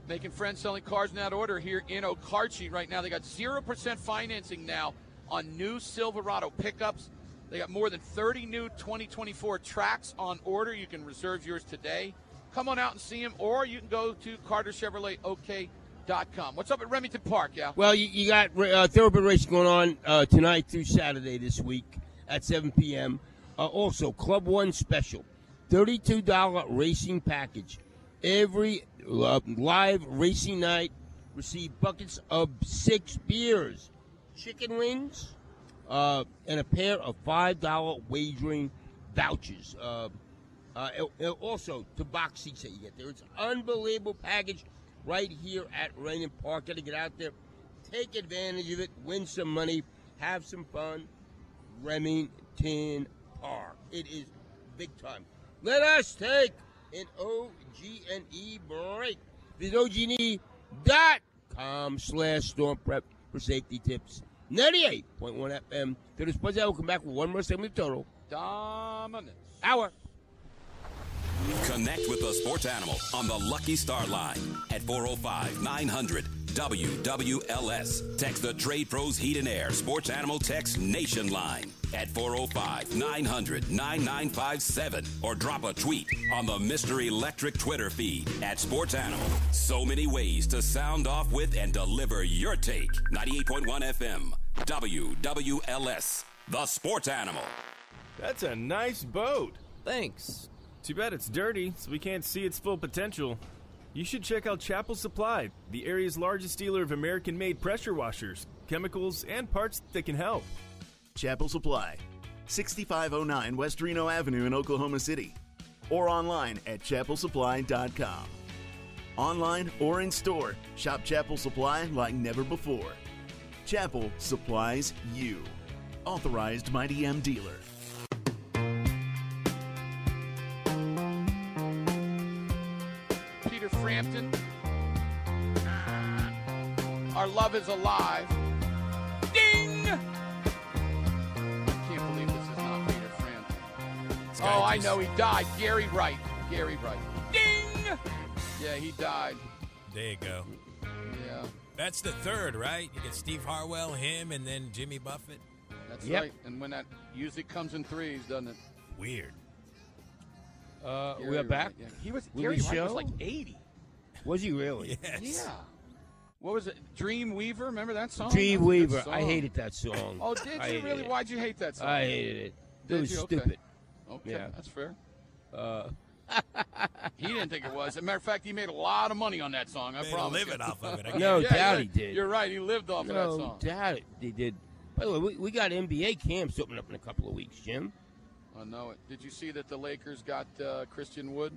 Making friends selling cars in that order here in Okarche right now. They got 0% financing now on new Silverado pickups. They got more than 30 new 2024 tracks on order. You can reserve yours today. Come on out and see them, or you can go to carterchevroletok.com. What's up at Remington Park, yeah? Well, you, you got uh, thoroughbred racing going on uh, tonight through Saturday this week at 7 p.m. Uh, also, Club One special, $32 racing package. Every uh, live racing night, receive buckets of six beers, chicken wings, uh, and a pair of $5 wagering vouchers. Uh, uh, also, to box seats that you get there. It's unbelievable package right here at Raymond Park. Got to get out there, take advantage of it, win some money, have some fun. Remington Park. It is big time. Let us take an OG&E break. Visit OG&E.com slash storm prep for safety tips. 98.1 FM. To the Sports Hour, we'll come back with one more segment of total. Dominance. Hour. Connect with the sports animal on the Lucky Star line at 405 900 WWLS. Text the Trade Pros Heat and Air Sports Animal Text Nation line at 405 900 9957 or drop a tweet on the Mr. Electric Twitter feed at Sports Animal. So many ways to sound off with and deliver your take. 98.1 FM, WWLS, the Sports Animal. That's a nice boat. Thanks. Too bad it's dirty, so we can't see its full potential. You should check out Chappell Supply, the area's largest dealer of American made pressure washers, chemicals, and parts that can help. Chappell Supply, 6509 West Reno Avenue in Oklahoma City, or online at chappellsupply.com. Online or in store, shop Chappell Supply like never before. Chappell supplies you. Authorized Mighty M dealer. Peter Frampton. Our love is alive. Ding! I can't believe this is not Peter Frampton. Oh, I know he died. Gary Wright. Gary Wright. Ding! Yeah, he died. There you go. Yeah, That's the third, right? You get Steve Harwell, him, and then Jimmy Buffett. that's Yep. right. And when that usually comes in threes, doesn't it? Weird. Uh, Gary we are Wright, back. yeah. He was Will Gary Wright was like 80. Was he really? Yes. Yeah. What was it? Dream Weaver? Remember that song? Dream That was a Weaver. I hated that song. Oh, did I you really? it. Why'd you hate that song? I hated it. It was you? Okay. stupid. Okay, Yeah. that's fair. Uh, He didn't think it was. As a matter of fact, he made a lot of money on that song. I Made a promise. living you. off of it, I [laughs] No guess. doubt yeah, he did. You're right. He lived off of that no doubt it- they did. By the way, we, we got NBA camps opening up in a couple of weeks, Jim. I know it. Did you see that the Lakers got uh, Christian Wood?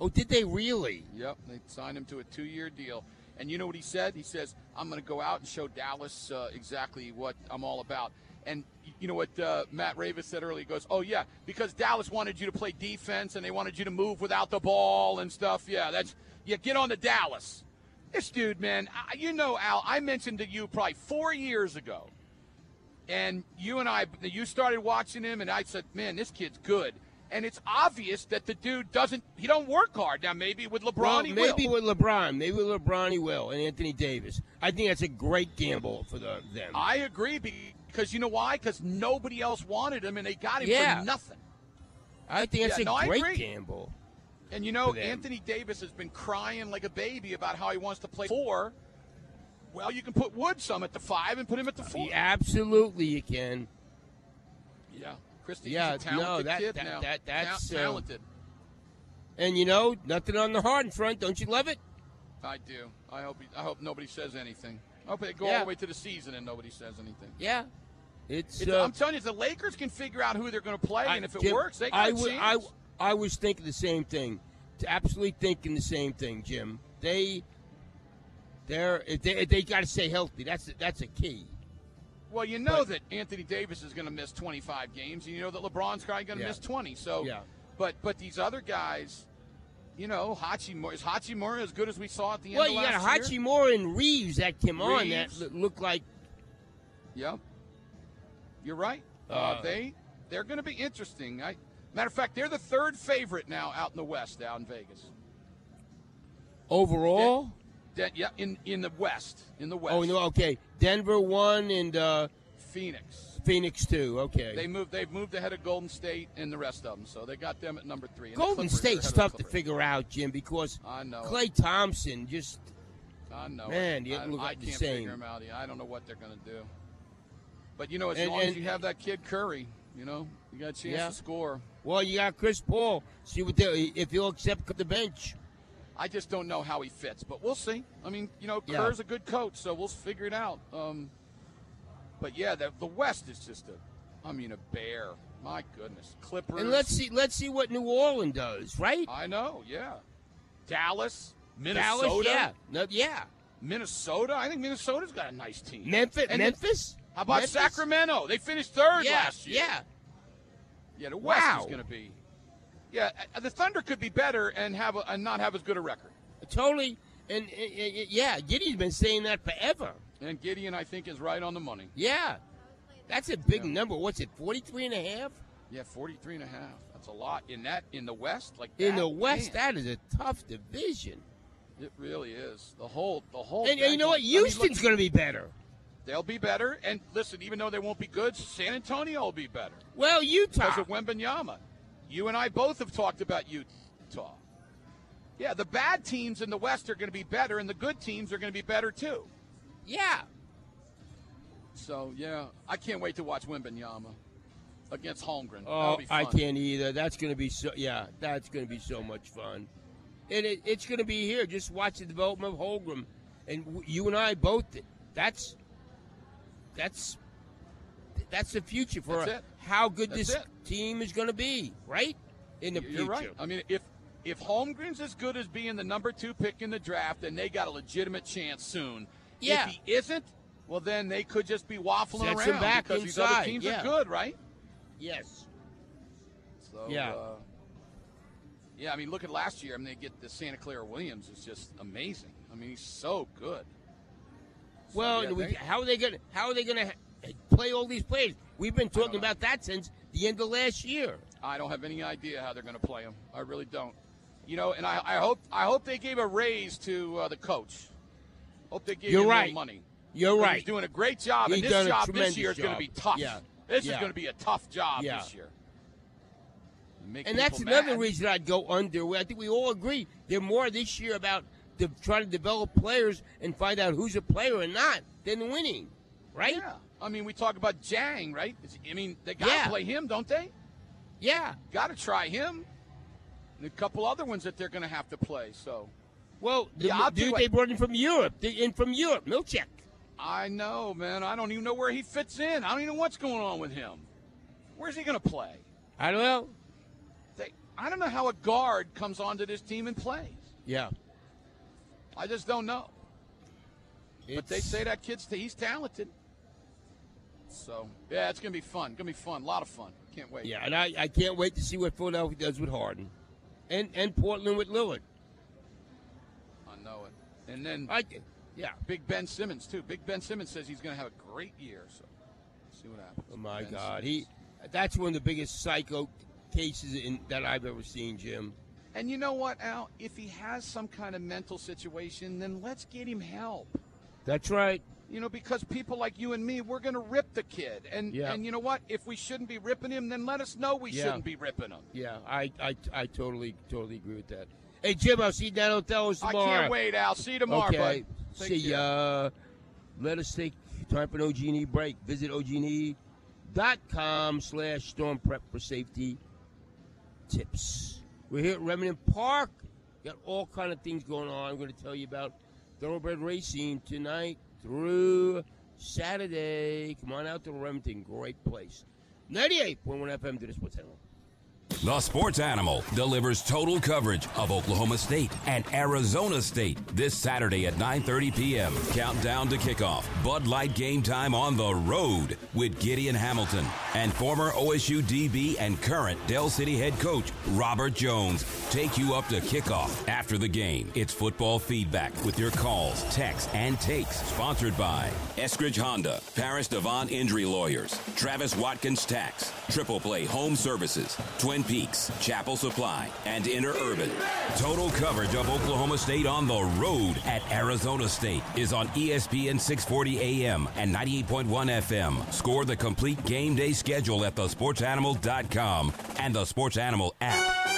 Oh, did they really? Yep, they signed him to a two-year deal. And you know what he said? He says, "I'm going to go out and show Dallas uh, exactly what I'm all about." And you know what uh, Matt Ravis said earlier? He goes, "Oh yeah, because Dallas wanted you to play defense and they wanted you to move without the ball and stuff. Yeah, that's yeah. Get on to Dallas." This dude, man, I, you know, Al. I mentioned to you probably four years ago, and you and I, you started watching him, and I said, "Man, this kid's good." And it's obvious that the dude doesn't. He don't work hard. Now maybe with LeBron, Well, he maybe will. with LeBron, maybe with LeBron he will, and Anthony Davis. I think that's a great gamble for the, them. I agree because you know why? Because nobody else wanted him, and they got him Yeah. for nothing. I think that's Yeah, a no, great gamble. And you know. Anthony Davis has been crying like a baby about how he wants to play four. Well, you can put Wood some at the five and put him at the four. Yeah, absolutely, you can. Yeah, Christie, Yeah, he's a talented no, that- kid that- now. that- that's, Ta- uh, talented. And you know, nothing on the Harden front. Don't you love it? I do. I hope. He, I hope nobody says anything. I hope they go Yeah. all the way to the season and nobody says anything. Yeah. It's. It's- uh, I'm telling you, the Lakers can figure out who they're going to play, I- and if it Jim, works, they got I a. I, I was thinking the same thing. Absolutely thinking the same thing, Jim. They They're if they, they got to stay healthy. That's that's a key. Well, you know that Anthony Davis is going to miss 25 games, and you know that LeBron's probably going to Yeah. miss 20. So, Yeah. but but these other guys, you know, Hachimura is Hachimura as good as we saw at the end Well, of you got year? Hachimura and Reaves that came on that Reaves. look- look like Yep. You're right. Uh, Uh, they they're going to be interesting. I, matter of fact, they're the third favorite now out in the West, out in Vegas. overall. De- yeah, in in the West, in the West. Oh no, okay. Denver one and uh, Phoenix. Phoenix two. Okay. They moved. They've moved ahead of Golden State and the rest of them, so they got them at number three. Golden State's the tough to figure out, Jim, because I know. Klay Thompson just I know. Man, it. I, look I like the can't same. figure them out. I don't know what they're going to do. But you know, as And- long and- as you have that kid Curry, you know, you got a chance Yeah. to score. well, you got Chris Paul. See what they if he'll accept the bench. I just don't know how he fits, but we'll see. I mean, you know, Yeah. Kerr's a good coach, so we'll figure it out. Um, but yeah, the, the West is just a, I mean, a bear. My goodness, Clippers. And let's see let's see what New Orleans does, right? I know, yeah. Dallas, Dallas, Minnesota, yeah, no, yeah. Minnesota. I think Minnesota's got a nice team. Memphis, And then- Memphis. How about Memphis? Sacramento? They finished third Yeah, last year. yeah. Yeah, the West Wow. is going to be. Yeah, uh, the Thunder could be better and have a, and not have as good a record. Totally. And, uh, uh, yeah, Giddy's been saying that forever. And Gideon, I think, is right on the money. Yeah. That's a big number. What's it, 43 and a half? Yeah, 43 and a half. That's a lot in that in the West. Like In the West, man, that is a tough division. it really is. The whole the whole. And, and you know what? I mean, Houston's going to be better. They'll be better. And listen, even though they won't be good, San Antonio will be better. Well, Utah. Because of Wembanyama. You and I both have talked about Utah. Yeah, the bad teams in the West are going to be better, and the good teams are going to be better too. Yeah. So yeah, I can't wait to watch Wembanyama against Holmgren. Oh, That'll be fun. I can't either. That's going to be so. Yeah, that's going to be so much fun, and it, it's going to be here. Just watch the development of Holmgren, and w- you and I both. That's that's that's the future for That's it. how good That's this it. team is going to be, right? In the You're future. right. I mean, if if Holmgren's as good as being the number two pick in the draft, then they got a legitimate chance soon. Yeah. If he isn't, well, then they could just be waffling Sets around him back because these other teams yeah. are good, right? Yes. So, Yeah. Uh, yeah, I mean, look at last year. I mean, they get the Santa Clara Williams. It's just amazing. I mean, he's so good. So, Well, yeah, we, they- how are they going? to How are they going to play all these players? We've been talking about that since the end of last year. I don't have any idea how they're going to play them. I really don't. You know, and I, I hope I hope they gave a raise to uh, the coach. Hope they gave You're him more right. money. You're 'Cause right. He's doing a great job, He's and this job this year is going to be tough. Yeah. This Yeah. is going to be a tough job Yeah. this year. Make And that's another mad. reason I'd go under. I think we all agree they're more this year about de- trying to develop players and find out who's a player and not than winning, right? Yeah. I mean, we talk about Jang, right? I mean, they got to Yeah. play him, don't they? Yeah. Got to try him. And a couple other ones that they're going to have to play. So Well, the Yeah, dude they brought in from Europe, the, in from Europe, Micic. I know, man. I don't even know where he fits in. I don't even know what's going on with him. Where's he going to play? I don't know. They, I don't know how a guard comes onto this team and plays. Yeah. I just don't know. but they say that kid's he's talented. So yeah, it's gonna be fun. Gonna be fun. A lot of fun. Can't wait. Yeah, and I, I can't wait to see what Philadelphia does with Harden, and and Portland with Lillard. I know it. And then I, yeah. Big Ben Simmons too. Big Ben Simmons says he's gonna have a great year. So see what happens. Oh my Ben God, Simmons. he that's one of the biggest psycho cases in, that I've ever seen, Jim. And you know what, Al? If he has some kind of mental situation, then let's get him help. That's right. You know, because people like you and me, we're going to rip the kid. And Yeah. and you know what? If we shouldn't be ripping him, then let us know we Yeah. shouldn't be ripping him. Yeah, I, I, I totally totally agree with that. Hey Jim, I'll see you down at Othello's I tomorrow. can't wait, Al. See you tomorrow, okay. bud. See ya. Let us take time for an OG&E break. Visit OG&E.com slash storm prep for safety tips. We're here at Remington Park. Got all kind of things going on. I'm going to tell you about thoroughbred racing tonight through Saturday. Come on out to Remington. Great place. 98.1 FM to the Sports Channel. The Sports Animal delivers total coverage of Oklahoma State and Arizona State this Saturday at 9:30 p.m. Countdown to kickoff. Bud Light game time on the road with Gideon Hamilton and former OSU DB and current Del City head coach Robert Jones take you up to kickoff. After the game, it's football feedback with your calls, texts, and takes. Sponsored by Eskridge Honda, Parrish DeVaughn Injury Lawyers, Travis Watkins Tax, Triple Play Home Services, Twin Peaks, Chappell Supply, and Interurban. Total coverage of Oklahoma State on the road at Arizona State is on ESPN 640 AM and 98.1 FM. Score the complete game day schedule at thesportsanimal.com and the Sports Animal app.